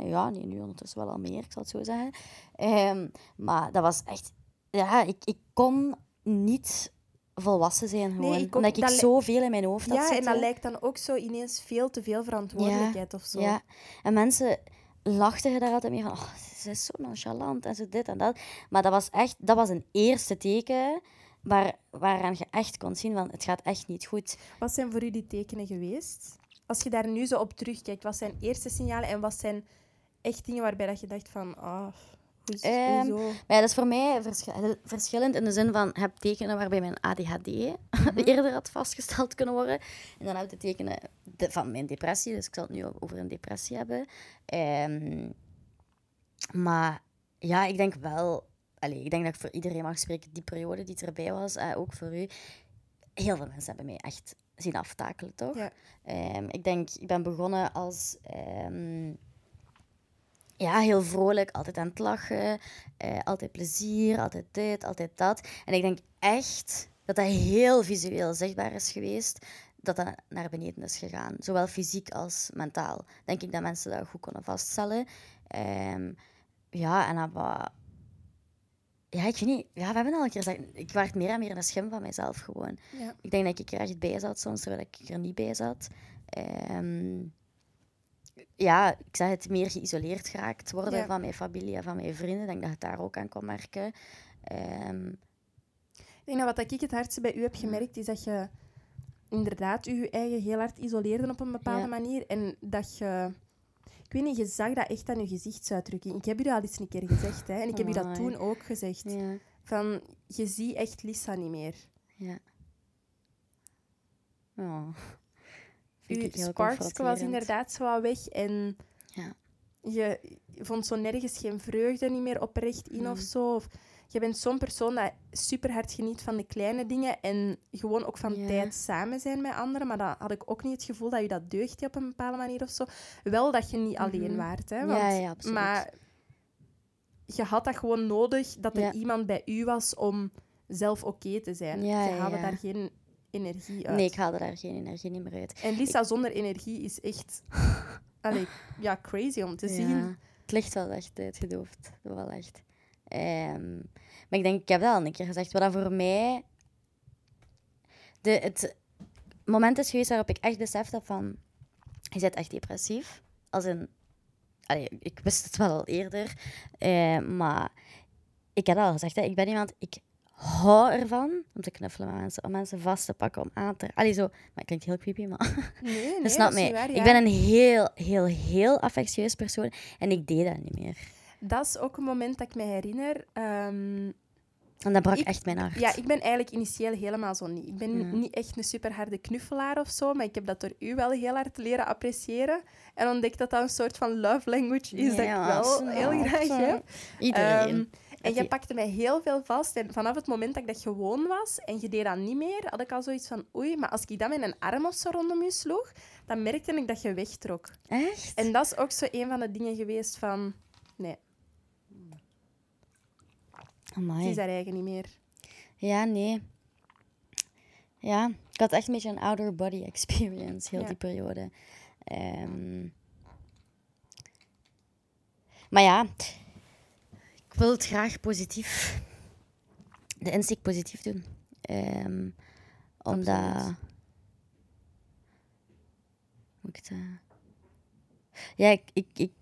ja, nee, nu ondertussen wel al meer, ik zal het zo zeggen. Ehm, maar dat was echt... Ja, ik, ik kon niet volwassen zijn gewoon. ik ook- omdat ik zoveel in mijn hoofd had Ja, en dat lijkt dan ook zo ineens veel te veel verantwoordelijkheid of zo. Ja, en mensen lachten je daar altijd mee van, oh, ze is zo nonchalant en zo dit en dat. Maar dat was echt, dat was een eerste teken waar, waaraan je echt kon zien van, het gaat echt niet goed. Wat zijn voor u die tekenen geweest? Als je daar nu zo op terugkijkt, wat zijn eerste signalen en wat zijn echt dingen waarbij dat je dacht van, ah, hoe, Ehm, hoezo? Maar ja, dat is voor mij verschil- verschillend in de zin van, je hebt tekenen waarbij mijn ADHD [laughs] eerder had vastgesteld kunnen worden. En dan heb je de tekenen de- van mijn depressie, dus ik zal het nu over een depressie hebben. Ehm, maar ja, ik denk wel, allee, ik denk dat ik voor iedereen mag spreken, die periode die erbij was, eh, ook voor u, heel veel mensen hebben mij echt zien aftakelen, toch? Ja. Ehm, ik denk, ik ben begonnen als ehm, ja, heel vrolijk, altijd aan het lachen, eh, altijd plezier, altijd dit, altijd dat. En ik denk echt dat dat heel visueel zichtbaar is geweest, dat dat naar beneden is gegaan. Zowel fysiek als mentaal. Denk ik dat mensen dat goed konden vaststellen. Ehm, ja, en dat Ja, ik weet niet. Ja, we hebben al een keer gezegd, ik werd meer en meer een schim van mezelf gewoon. Ja. Ik denk dat ik er echt bij zat, soms terwijl ik er niet bij zat. Ehm, ja, ik zeg het, meer geïsoleerd geraakt worden Ja. van mijn familie en van mijn vrienden. Ik denk dat je het daar ook aan kon merken. Ehm, Ik denk dat wat ik het hardste bij u heb gemerkt, is dat je inderdaad je eigen heel hard isoleerde op een bepaalde Ja. manier. En dat je... Ik weet niet, je zag dat echt aan je gezichtsuitdrukking. Ik heb u dat al eens een keer gezegd, hè. En ik heb u dat toen ook gezegd. ja, Van, je ziet echt Lisa niet meer. ja. Oh. Uw sparks was inderdaad zo wat weg. En Ja. je vond zo nergens geen vreugde niet meer oprecht in of Mm. zo. Of je bent zo'n persoon dat super hard geniet van de kleine dingen en gewoon ook van Ja. tijd samen zijn met anderen. Maar dan had ik ook niet het gevoel dat je dat deugde op een bepaalde manier of zo. Wel dat je niet alleen Mhm. waart, hè? Want, ja, absoluut. Maar je had dat gewoon nodig dat er Ja. iemand bij u was om zelf oké te zijn. Ja, je haalde daar geen energie uit. Nee, ik haalde daar geen energie niet meer uit. En Lisa zonder energie is echt [laughs] allee, ja, crazy om te zien. Het licht was echt uitgedoofd. Dat was wel echt. Ehm, maar ik denk, ik heb dat al een keer gezegd, wat dat voor mij de, het moment is geweest waarop ik echt beseft heb van, je bent echt depressief. Als in, allee, ik wist het wel al eerder, eh, maar ik heb al gezegd, hè, ik ben iemand, ik hou ervan om te knuffelen met mensen, om mensen vast te pakken, om aan te... Allee, zo, maar het klinkt heel creepy, maar... Nee, [laughs] nee, dat niet waar, Ik ben een heel, heel, heel affectieus persoon en ik deed dat niet meer. Dat is ook een moment dat ik me herinner. ehm, En dat brak Ik- echt mijn hart. ja, ik ben eigenlijk initieel helemaal zo niet. Ik ben Ja. niet echt een super harde knuffelaar of zo, maar ik heb dat door u wel heel hard leren appreciëren. En ontdekt dat dat een soort van love language is dat ik wel snap. heel graag heb. Iedereen. Ehm, en je pakte mij heel veel vast. En vanaf het moment dat ik dat gewoon was en je deed dat niet meer, had ik al zoiets van oei, maar als ik dan met een arm of zo rondom je sloeg, dan merkte ik dat je wegtrok. Echt? En dat is ook zo een van de dingen geweest van nee, het Amai. is haar eigen niet meer. Ja, nee. Ja, ik had echt een beetje een outer body experience heel Ja. die periode. Ehm, maar ja, ik wil het graag positief, de insteek positief doen. Ehm, omdat. Hoe ik het, eh, Ja, ik. ik, ik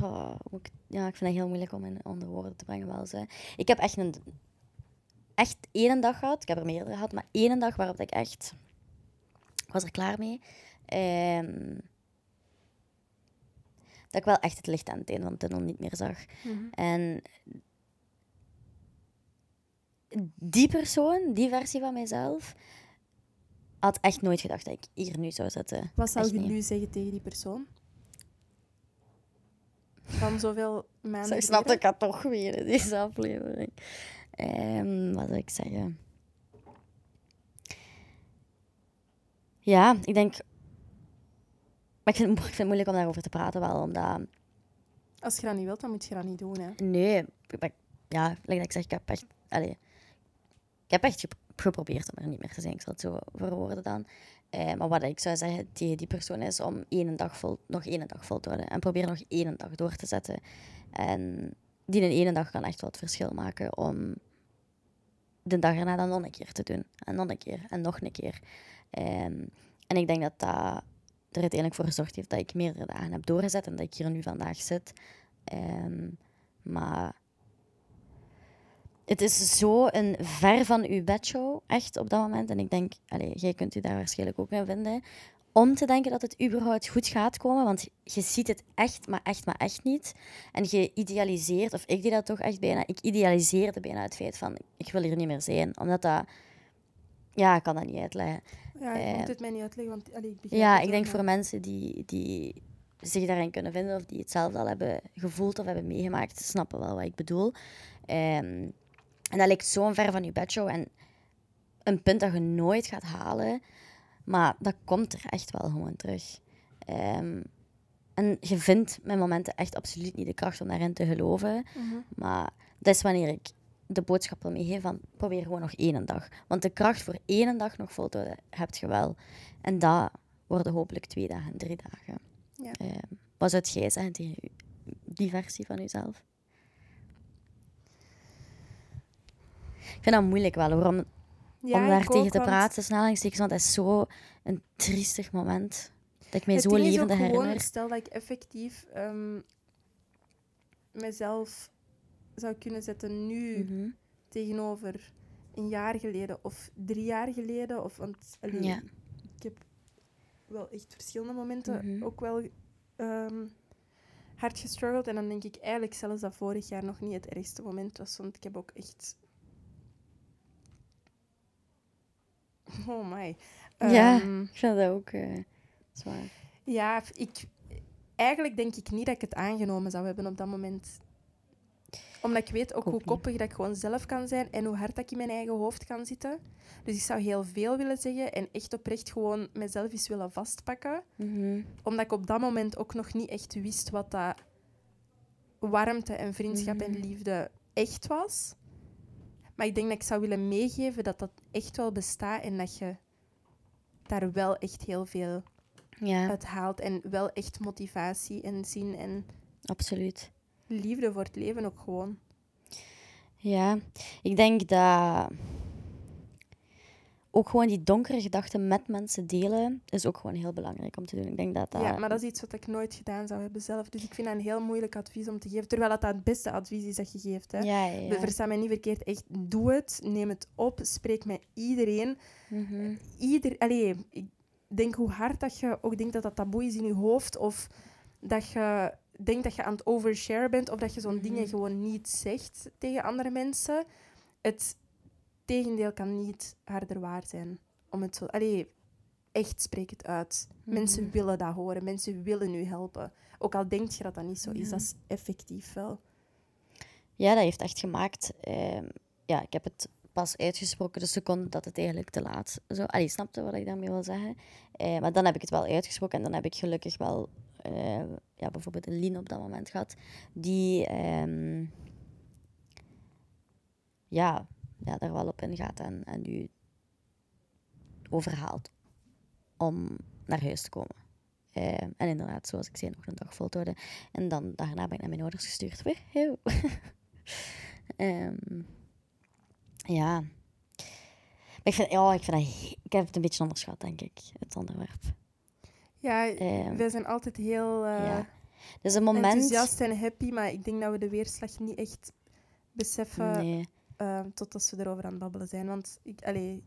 oh, hoe ik, ja, ik vind het heel moeilijk om in onder woorden te brengen. Wel, zo. Ik heb echt een echt één dag gehad. Ik heb er meerdere gehad, maar één dag waarop ik echt... Was er klaar mee. Ehm, dat ik wel echt het licht aan het einde van de tunnel niet meer zag. En die persoon, die versie van mijzelf, had echt nooit gedacht dat ik hier nu zou zitten. Wat zou je nu zeggen tegen die persoon? Van zoveel maanden Zo, ik snap dat geleden? ik het toch weer in deze aflevering. Ehm, wat wil ik zeggen? Ja, ik denk... Maar ik vind, het mo- ik vind het moeilijk om daarover te praten wel, omdat... Als je dat niet wilt, dan moet je dat niet doen. Hè. Nee, maar, ja, like dat ik zeg, ik heb echt... Allee, ik heb echt gep- geprobeerd om er niet meer te zijn. Ik zal het zo verwoorden dan. Eh, maar wat ik zou zeggen tegen die persoon is om één dag vol, nog één dag vol te houden. En probeer nog één dag door te zetten. En die in één dag kan echt wel het verschil maken om de dag erna dan nog een keer te doen. En nog een keer. En nog een keer. Ehm, en ik denk dat dat er uiteindelijk voor gezorgd heeft dat ik meerdere dagen heb doorgezet en dat ik hier nu vandaag zit. Ehm, maar het is zo een ver van uw bedshow, echt op dat moment. En ik denk, allee, jij kunt u daar waarschijnlijk ook in vinden. Om te denken dat het überhaupt goed gaat komen, want je ziet het echt, maar echt, maar echt niet. En je idealiseert, of ik deed dat toch echt bijna, ik idealiseerde bijna het feit van, ik wil hier niet meer zijn. Omdat dat, ja, ik kan dat niet uitleggen. Ja, je Eh, moet het mij niet uitleggen, want allee, ik begrijp Ja, ik denk maar- voor mensen die, die zich daarin kunnen vinden of die hetzelfde al hebben gevoeld of hebben meegemaakt, snappen wel wat ik bedoel. Ehm, en dat lijkt zo'n ver van je bedshow en een punt dat je nooit gaat halen, maar dat komt er echt wel gewoon terug. Ehm, en je vindt met momenten echt absoluut niet de kracht om daarin te geloven, Mhm. maar dat is wanneer ik de boodschap wil meegeven van probeer gewoon nog één dag. Want de kracht voor één dag nog vol te heb je wel. En dat worden hopelijk twee dagen, drie dagen. Ja. Eh, wat zou jij zeggen tegen u- die versie van jezelf? Ik vind dat moeilijk wel hoor, om, Ja, om daar tegen te want praten, aanhalingstekens, want dat is zo een triestig moment. Dat ik mij Het zo levendig gewoon, herinner. Stel dat ik effectief ehm, mezelf zou kunnen zetten nu Mhm. tegenover een jaar geleden of drie jaar geleden. Of, want Ja. ik heb wel echt verschillende momenten Mhm. ook wel ehm, hard gestruggeld. En dan denk ik eigenlijk zelfs dat vorig jaar nog niet het ergste moment was. Want ik heb ook echt... [laughs] Oh my. Ja. Ehm, Ik vind dat ook eh, zwaar. ja, ik, eigenlijk denk ik niet dat ik het aangenomen zou hebben op dat moment. Omdat ik weet ook hoe koppig dat ik gewoon zelf kan zijn en hoe hard dat ik in mijn eigen hoofd kan zitten. Dus ik zou heel veel willen zeggen en echt oprecht gewoon mezelf eens willen vastpakken. Mhm. Omdat ik op dat moment ook nog niet echt wist wat dat warmte en vriendschap en Mhm. liefde echt was. Maar ik denk dat ik zou willen meegeven dat dat echt wel bestaat en dat je daar wel echt heel veel Ja, uit haalt. En wel echt motivatie en zin en absoluut. Liefde voor het leven ook gewoon. Ja, ik denk dat ook gewoon die donkere gedachten met mensen delen is ook gewoon heel belangrijk om te doen. Ik denk dat dat... Ja, maar dat is iets wat ik nooit gedaan zou hebben zelf. Dus ik vind dat een heel moeilijk advies om te geven. Terwijl dat, dat het beste advies is dat je geeft. Hè. Ja, ja, ja. Versta mij niet verkeerd. Echt, doe het. Neem het op. Spreek met iedereen. Mhm. Ieder, allee, ik denk hoe hard dat je ook denkt dat dat taboe is in je hoofd. Of dat je denkt dat je aan het overshare bent. Of dat je zo'n Mhm. dingen gewoon niet zegt tegen andere mensen. Het tegendeel kan niet harder waar zijn. Om het zo... Allee, echt spreek het uit. Mensen Mhm. willen dat horen. Mensen willen u helpen. Ook al denk je dat dat niet zo is. Ja. Dat is effectief wel. Ja, dat heeft echt gemaakt. ehm, ja, ik heb het pas uitgesproken de seconde dat het eigenlijk te laat. Zo, allee, snapte wat ik daarmee wil zeggen? Eh, maar dan heb ik het wel uitgesproken en dan heb ik gelukkig wel eh, ja, bijvoorbeeld een Lien op dat moment gehad, die ehm, ja, ja, daar wel op ingaat en, en u overhaalt om naar huis te komen. Eh, en inderdaad, zoals ik zei, nog een dag voltooide. En dan daarna ben ik naar mijn ouders gestuurd. [laughs] Ehm, ja. Ik vind, ja, ik, vind dat, ik heb het een beetje onderschat, denk ik, het onderwerp. Ja, Ehm, wij zijn altijd heel eh, ja. Dus een moment... enthousiast en happy. Maar ik denk dat we de weerslag niet echt beseffen. Nee. Ehm, totdat we erover aan het babbelen zijn. Want ik, allee,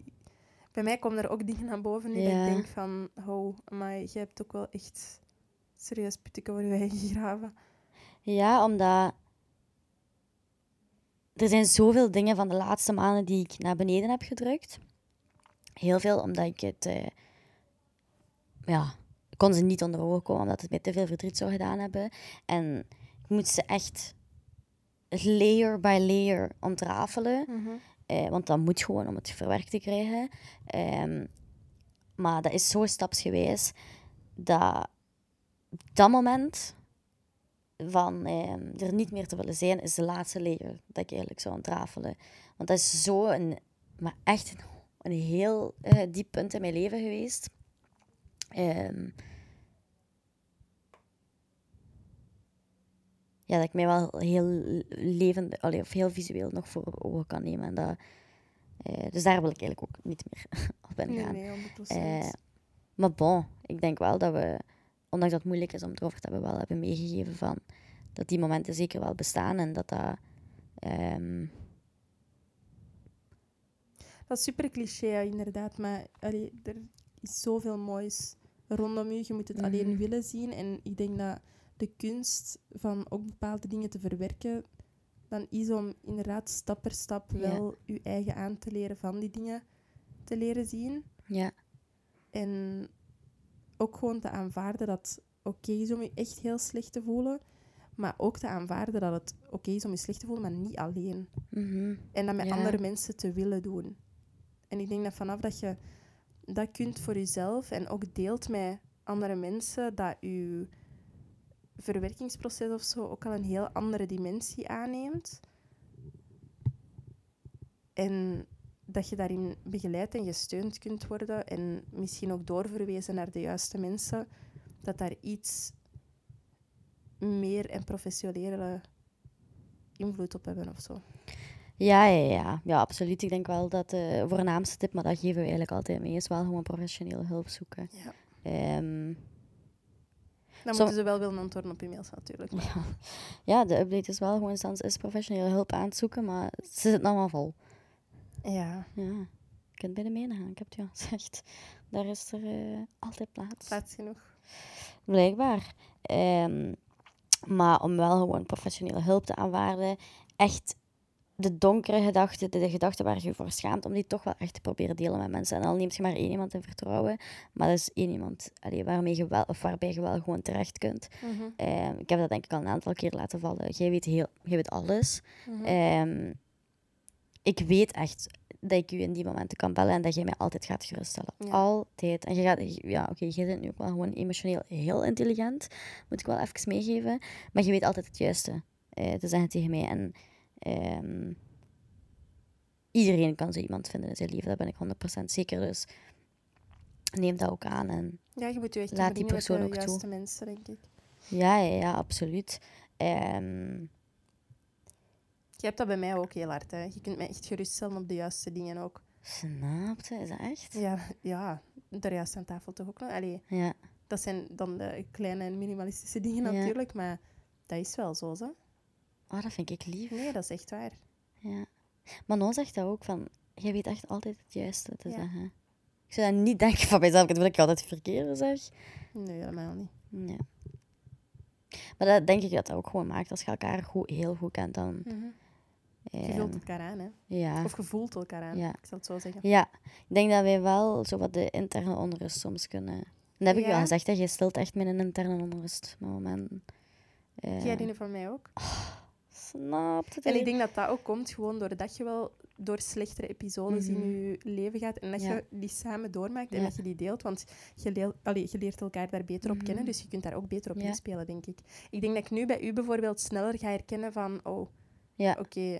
bij mij komen er ook dingen naar boven nu Ja. dat ik denk van, oh, maar je hebt ook wel echt serieus putten over je eigen gegraven. Ja, omdat... Er zijn zoveel dingen van de laatste maanden die ik naar beneden heb gedrukt. Heel veel omdat ik het... eh, ja, kon ze niet onder ogen komen omdat het mij te veel verdriet zou gedaan hebben. En ik moet ze echt layer by layer ontrafelen. Eh, want dat moet gewoon om het verwerkt te krijgen. Ehm, maar dat is zo stapsgewijs dat dat moment van ehm, er niet meer te willen zijn, is de laatste layer dat ik eigenlijk zou ontrafelen. Want dat is zo een, maar echt een, een heel eh, diep punt in mijn leven geweest. Ehm, ja, dat ik mij wel heel levend, allee, of heel visueel nog voor ogen kan nemen. En dat, eh, dus daar wil ik eigenlijk ook niet meer [laughs] op Nee, ingaan. nee, 100%. Eh, maar bon, ik denk wel dat we, ondanks dat het moeilijk is om het erover te hebben, wel hebben meegegeven van dat die momenten zeker wel bestaan en dat dat... ehm, Dat is super cliché, inderdaad. Maar allee, er is zoveel moois rondom u. Je moet het alleen Mhm. willen zien. En ik denk dat de kunst van ook bepaalde dingen te verwerken, dan is om inderdaad stap per stap wel je eigen aan te leren van die dingen te leren zien. ja, En ook gewoon te aanvaarden dat het oké is om je echt heel slecht te voelen. Maar ook te aanvaarden dat het oké is om je slecht te voelen, maar niet alleen. mhm, En dat met Ja. andere mensen te willen doen. En ik denk dat vanaf dat je dat kunt voor jezelf en ook deelt met andere mensen, dat je verwerkingsproces of zo ook al een heel andere dimensie aanneemt. En dat je daarin begeleid en gesteund kunt worden en misschien ook doorverwezen naar de juiste mensen, dat daar iets meer en professionele invloed op hebben of zo. Ja, ja, ja, ja, absoluut. Ik denk wel dat de voornaamste tip, maar dat geven we eigenlijk altijd mee, is wel gewoon professionele hulp zoeken. Ja. Ehm, Dan moeten ze wel willen antwoorden op e-mails natuurlijk. maar- ja. ja, de update is wel gewoon, Sans is professionele hulp aan het zoeken, maar ze zitten allemaal vol. Ja, Ja, je kunt bij de menen gaan, ik heb het je al gezegd. Daar is er eh, altijd plaats. plaats genoeg. Blijkbaar. Ehm, maar om wel gewoon professionele hulp te aanvaarden, echt de donkere gedachten, de, de gedachten waar je voor schaamt, om die toch wel echt te proberen delen met mensen. En al neemt je maar één iemand in vertrouwen, maar dat is één iemand allee, waarmee je wel, of waarbij je wel gewoon terecht kunt. Ehm, ik heb dat denk ik al een aantal keer laten vallen. Jij weet, heel, jij weet alles. Mhm. Ehm, ik weet echt dat ik u in die momenten kan bellen en dat jij mij altijd gaat geruststellen. Ja. Altijd. En je gaat, ja, oké, jij bent nu ook wel gewoon emotioneel heel intelligent, moet ik wel even meegeven. Maar je weet altijd het juiste eh, te zeggen tegen mij. En ehm, iedereen kan zo iemand vinden in zijn leven. Daar ben ik 100% zeker. Dus neem dat ook aan. En Ja, je moet je echt Laat die persoon de ook toe. juiste mensen, denk ik. ja, ja, ja absoluut. Ehm, Je hebt dat bij mij ook heel hard. Hè. Je kunt mij echt geruststellen op de juiste dingen ook. snapte, is dat echt? Ja, ja daar juist aan tafel toch ook nog. Allee, Ja. dat zijn dan de kleine en minimalistische dingen Ja. natuurlijk, maar dat is wel zo. Hè? Oh, dat vind ik lief. Nee, dat is echt waar. Ja. Manon zegt dat ook, van, jij weet echt altijd het juiste te Ja. zeggen. Ik zou dat niet denken van mijzelf, dat ik altijd het verkeerde zeg. Nee, helemaal niet. Ja. Maar dat denk ik dat dat ook gewoon maakt. Als je elkaar goed, heel goed kent, dan... Je ehm, vult elkaar aan, hè. ja. Of je voelt elkaar aan, Ja. ik zal het zo zeggen. ja, ik denk dat wij wel zo wat de interne onrust soms kunnen... Dat heb ik Ja. wel gezegd, hè. je stilt echt mijn interne onrust met momenten. Eh, Jij die van mij ook. Snap het? En ik denk dat dat ook komt gewoon doordat je wel door slechtere episodes in je leven gaat en dat Mhm. Ja. je die samen doormaakt en Ja. dat je die deelt. Want je, allee, je leert elkaar daar beter op Mhm. kennen, dus je kunt daar ook beter op inspelen, denk ik. Ik denk dat ik nu bij u bijvoorbeeld sneller ga herkennen van, oh, Ja. oké,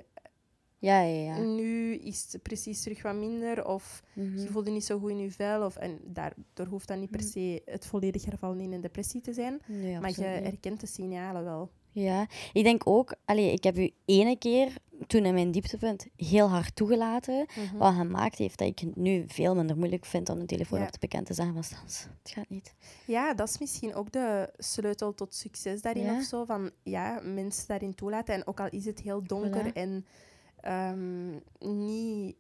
Ja, ja, ja. nu is het precies terug wat minder, of Mhm. je voelt je niet zo goed in je vel, of, en daardoor hoeft dat niet per Mhm. se het volledig hervallen in een depressie te zijn. Nee, Maar je herkent de signalen wel. Ja, ik denk ook, allee, ik heb u ene keer, toen in mijn dieptepunt, heel hard toegelaten. Mhm. Wat gemaakt heeft dat ik het nu veel minder moeilijk vind om de telefoon Ja. op te bekend te zeggen van Stans, het gaat niet. Ja, dat is misschien ook de sleutel tot succes daarin Ja. of zo. Van ja, mensen daarin toelaten. En ook al is het heel donker Voilà. en ehm, niet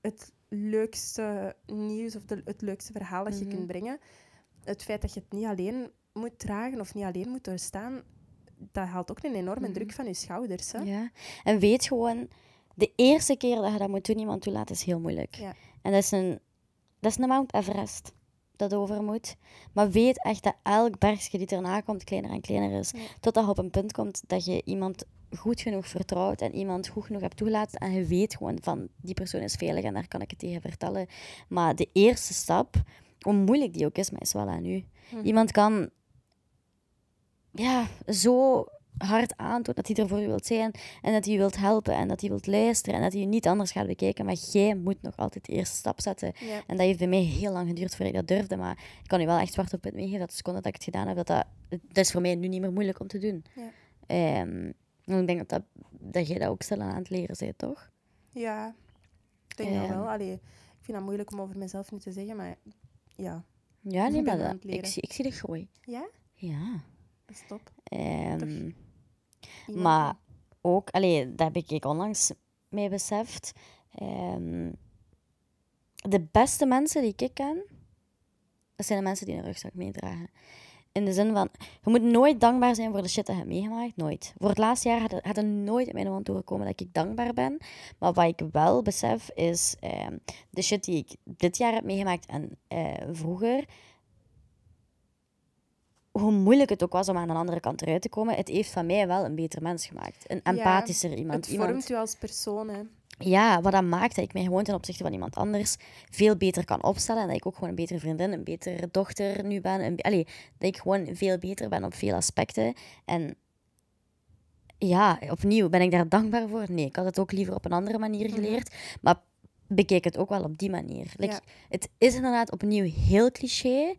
het leukste nieuws of de, het leukste verhaal dat je Mhm. kunt brengen. Het feit dat je het niet alleen moet dragen of niet alleen moet doorstaan, dat haalt ook een enorme Mhm. druk van je schouders. Hè? Ja. En weet gewoon, de eerste keer dat je dat moet doen, iemand toelaten, is heel moeilijk. Ja. En dat is, een, dat is een Mount Everest dat over moet. Maar weet echt dat elk bergje die erna komt, kleiner en kleiner is. Ja. Totdat je op een punt komt dat je iemand goed genoeg vertrouwt en iemand goed genoeg hebt toegelaten. En je weet gewoon van, die persoon is veilig en daar kan ik het tegen vertellen. Maar de eerste stap, hoe moeilijk die ook is, maar is wel aan u. Mhm. Iemand kan ja, zo hard aantonen dat hij er voor u wilt zijn en dat hij je wilt helpen en dat hij wilt luisteren en dat hij je niet anders gaat bekijken. Maar jij moet nog altijd de eerste stap zetten. Ja. En dat heeft bij mij heel lang geduurd voordat ik dat durfde. Maar ik kan u wel echt zwart op het meegeven dat de seconde dat ik het gedaan heb, dat, dat, dat is voor mij nu niet meer moeilijk om te doen. Ja. Ehm, ik denk dat, dat, dat jij dat ook stil aan het leren bent, toch? Ja, ik denk dat Ehm. wel. Allee, ik vind dat moeilijk om over mezelf nu te zeggen, maar ja. Ja, nee, Ik maar dat, leren. ik, zie, ik zie de groei. Ja? Ja. Dat is top. Ehm, maar ook, allee, dat heb ik onlangs mee beseft. Ehm, de beste mensen die ik ken, dat zijn de mensen die een rugzak meedragen. In de zin van, je moet nooit dankbaar zijn voor de shit dat je hebt meegemaakt. Nooit. Voor het laatste jaar had het nooit in mijn mond doorgekomen dat ik dankbaar ben. Maar wat ik wel besef is, ehm, de shit die ik dit jaar heb meegemaakt en eh, vroeger, hoe moeilijk het ook was om aan de andere kant eruit te komen, het heeft van mij wel een beter mens gemaakt. Een empathischer iemand. Het iemand vormt u als persoon, hè. ja, wat dat maakt dat ik mij gewoon ten opzichte van iemand anders veel beter kan opstellen. En dat ik ook gewoon een betere vriendin, een betere dochter nu ben. Een, allee, dat ik gewoon veel beter ben op veel aspecten. En ja, opnieuw, ben ik daar dankbaar voor? Nee, ik had het ook liever op een andere manier Mhm. geleerd. Maar bekijk het ook wel op die manier. Like, Ja. Het is inderdaad opnieuw heel cliché,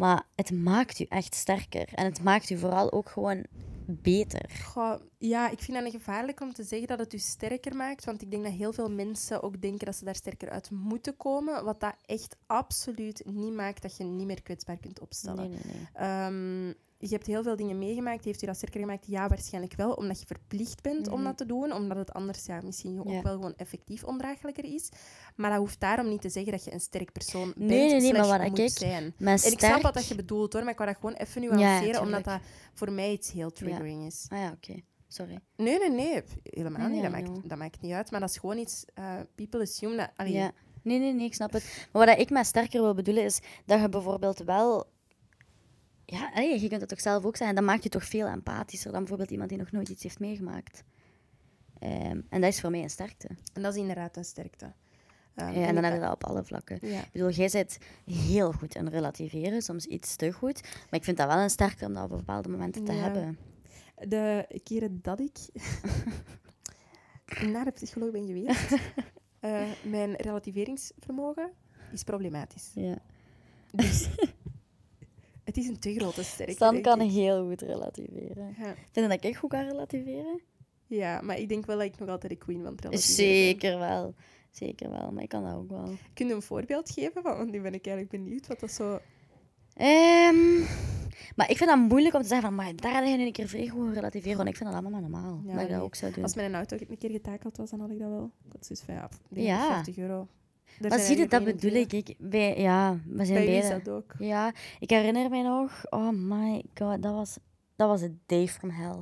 maar het maakt u echt sterker. En het maakt u vooral ook gewoon beter. Goh, ja, ik vind het gevaarlijk om te zeggen dat het u sterker maakt. Want ik denk dat heel veel mensen ook denken dat ze daar sterker uit moeten komen. Wat dat echt absoluut niet maakt dat je niet meer kwetsbaar kunt opstellen. Nee, nee, nee. Ehm, je hebt heel veel dingen meegemaakt. Heeft u dat sterker gemaakt? Ja, waarschijnlijk wel. Omdat je verplicht bent om Mhm. dat te doen. Omdat het anders ja, misschien ook wel gewoon effectief ondraaglijker is. Maar dat hoeft daarom niet te zeggen dat je een sterk persoon bent. Nee, nee, nee, maar wat moet ik zijn. En ik snap wat dat je bedoelt hoor, maar ik wou dat gewoon even nuanceren, Ja, omdat dat voor mij iets heel triggering is. Ah ja, oké. Sorry. Nee, nee, nee, helemaal Nee, niet. Dat nee, maakt, dat maakt niet uit, maar dat is gewoon iets. eh, people assume dat. allee, Ja. Nee, nee, nee, ik snap het. Maar wat ik met sterker wil bedoelen is dat je bijvoorbeeld wel... Ja, je kunt het toch zelf ook zijn. Dat maakt je toch veel empathischer dan bijvoorbeeld iemand die nog nooit iets heeft meegemaakt. Ehm, en dat is voor mij een sterkte. En dat is inderdaad een sterkte. Ehm, Ja, en dan heb je dat op alle vlakken. Ja. Ik bedoel, jij bent heel goed in relativeren, soms iets te goed. Maar ik vind dat wel een sterkte om dat op bepaalde momenten te Ja. hebben. De keren dat ik [laughs] naar de psycholoog ben geweest, [laughs] Eh, mijn relativeringsvermogen is problematisch. Ja. Dus het is een te grote sterkte. Stan kan ik. heel goed relativeren. Ja. Vind je dat ik goed kan relativeren? ja, maar ik denk wel dat ik nog altijd de queen van het relativeren ben. Zeker wel. Zeker wel, maar ik kan dat ook wel. Kun je een voorbeeld geven? Van, want nu ben ik eigenlijk benieuwd wat dat zo... Ehm, maar ik vind dat moeilijk om te zeggen van, maar daar had je nu een keer vrij goed relativeren, want ik vind dat allemaal maar normaal. Ja, dat ik dat ook zou doen. Als mijn auto een keer getakeld was, dan had ik dat wel. Dat is dus van, ja, pff, ik denk Ja. 50 euro. Daar Maar zie je, dat bedoel ik. ik bij, ja, we zijn Bij is dat ook. Ja, ik herinner mij nog, oh my god, dat was, dat was een day from hell.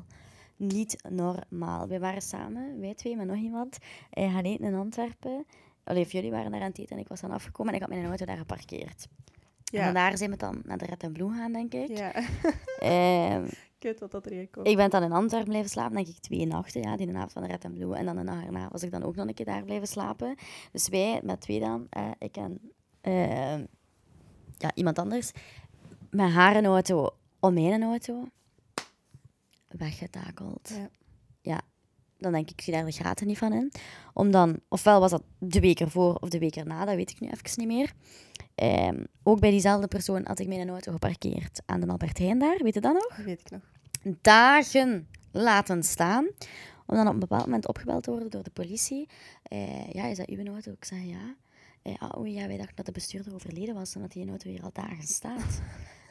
Niet normaal. We waren samen, wij twee met nog iemand, eh, gaan eten in Antwerpen. Allee, of jullie waren daar aan het eten en ik was dan afgekomen en ik had mijn auto daar geparkeerd. En Ja. vandaar zijn we dan naar de Red and Blue gaan, denk ik. ja. Ehm, [laughs] ik weet wat dat erin komt. ik ben dan in Antwerpen blijven slapen, denk ik, twee nachten, ja, die avond van Red and Blue. En dan de nacht erna was ik dan ook nog een keer daar blijven slapen. Dus wij, met twee dan, eh, ik en eh, ja, iemand anders, met haar een auto om mijn auto, weggetakeld. Ja. Ja, dan denk ik, ik zie daar de gaten niet van in. Om dan, ofwel was dat de week ervoor of de week erna, dat weet ik nu even niet meer. Ehm, ook bij diezelfde persoon had ik mijn auto geparkeerd aan de Albert Heijn daar, weet je dat nog? Weet ik nog. dagen laten staan. Om dan op een bepaald moment opgebeld te worden door de politie. Eh, ja, is dat uw auto? Ik zei ja. Eh, oei, ja, wij dachten dat de bestuurder overleden was en dat die auto hier al dagen staat.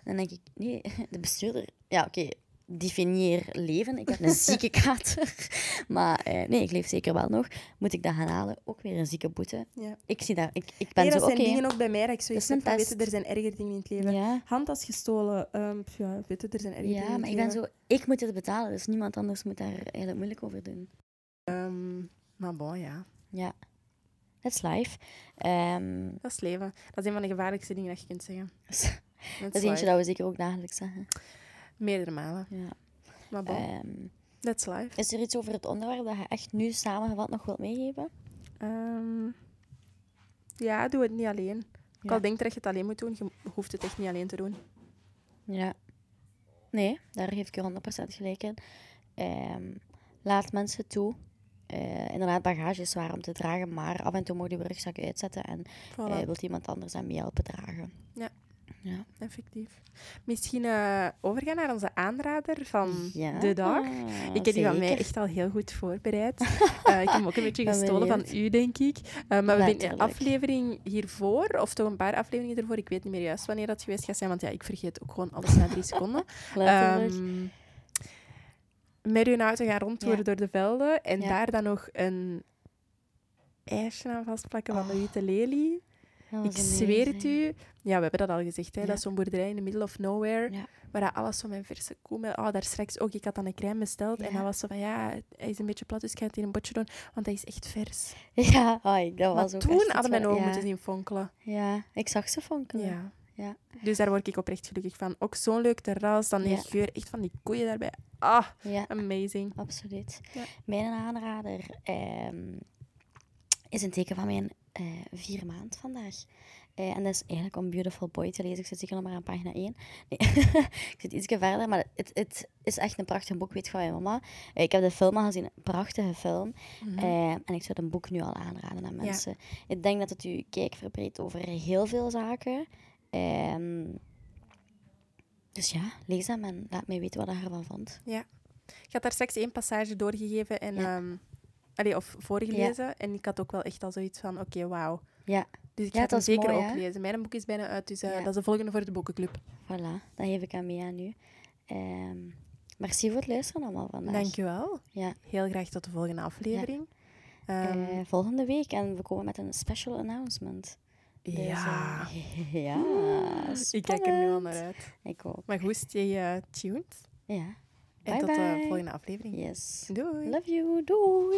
dan denk ik, nee, [laughs] de bestuurder... Ja, oké, definieer leven. Ik heb een [laughs] zieke kater. [laughs] maar eh, nee, ik leef zeker wel nog. Moet ik dat gaan halen? Ook weer een zieke boete. Ja. Ik zie daar... Ik, ik ben Nee, dat zo, zijn dingen ook bij mij dat ik zoiets Dat heb van, weet je, test. er zijn erger dingen in het leven. Ja. Handtas gestolen, pff, ja, weet je, er zijn erger dingen Ja, maar ik ben zo... Ik moet het betalen, dus niemand anders moet daar eigenlijk moeilijk over doen. Ehm, maar bon, ja. Ja. That's life. Ehm, Dat is leven. Dat is een van de gevaarlijkste dingen dat je kunt zeggen. [laughs] dat is eentje dat we zeker ook dagelijks zeggen. Meerdere malen. Ja. Maar bon, Ehm, that's life. is er iets over het onderwerp dat je echt nu samengevat nog wilt meegeven? Ehm, ja, doe het niet alleen. Ik Ja. al denk dat je het alleen moet doen, je hoeft het echt niet alleen te doen. Ja. Nee, daar geef ik je 100% gelijk in. Ehm, laat mensen toe. Eh, inderdaad, bagage is zwaar om te dragen, maar af en toe je je rugzak uitzetten en Voilà, eh, wilt iemand anders aan mee helpen dragen. Ja. Ja. effectief. Misschien eh, overgaan naar onze aanrader van Ja, de dag. Ik heb die van mij echt al heel goed voorbereid. [laughs] Eh, ik heb hem ook een beetje gestolen van u, denk ik. Eh, maar we hebben een aflevering hiervoor, of toch een paar afleveringen ervoor, ik weet niet meer juist wanneer dat geweest gaat zijn, want ja, ik vergeet ook gewoon alles na drie [laughs] seconden. Ehm, met uw auto gaan rondtoeren Ja. door de velden en daar dan nog een ijsje aan vastplakken van de Oh, witte lelie. Dat Ik zweer het u. Ja, we hebben dat al gezegd. Hè? Ja. Dat is zo'n boerderij in the middle of nowhere. Ja. Waar dat alles zo met verse koe... Met, oh, daar straks ook. Ik had dan een crème besteld. En dan was zo van, ja, hij is een beetje plat, dus ik ga het hier een botje doen. Want hij is echt vers. [laughs] Ja, ai, dat Maar was ook toen hadden mijn ogen moeten zien fonkelen. Ja, ik zag ze fonkelen. Ja. Dus daar word ik oprecht gelukkig van. Ook zo'n leuk terras. Dan die geur echt van die koeien daarbij. Ah, amazing. Absoluut. Mijn aanrader ehm, is een teken van mijn eh, vier maand vandaag. Eh, en dat is eigenlijk om Beautiful Boy te lezen. Ik zit zeker nog maar aan pagina 1. Nee, [laughs] ik zit iets verder, maar het, het is echt een prachtig boek, weet je van mijn mama. Eh, ik heb de film al gezien, een prachtige film. Mhm. En ik zou het boek nu al aanraden aan mensen. Ik denk dat het uw kijk verbreedt over heel veel zaken. Ehm, dus ja, lees hem en laat mij weten wat je ervan vond. Ik had daar straks één passage doorgegeven en... Ja. ehm, allee, of voorgelezen. En ik had ook wel echt al zoiets van, oké, wauw. Ja, Dus ik Ja, ga het hem is zeker mooi, ook hè? lezen. Mijn boek is bijna uit, dus eh, Ja. dat is de volgende voor de boekenclub. Voilà, dat geef ik aan mee aan u. Ehm, merci voor het luisteren allemaal vandaag. Dankjewel. Ja, Heel graag tot de volgende aflevering. Ehm, eh, volgende week en we komen met een special announcement. Dus, ja, eh, [laughs] ja, ik kijk er nu al naar uit. Ik ook. Maar goed, je tuned. Ja. En tot eh, de volgende aflevering. Yes. Doei. Love you. Doei.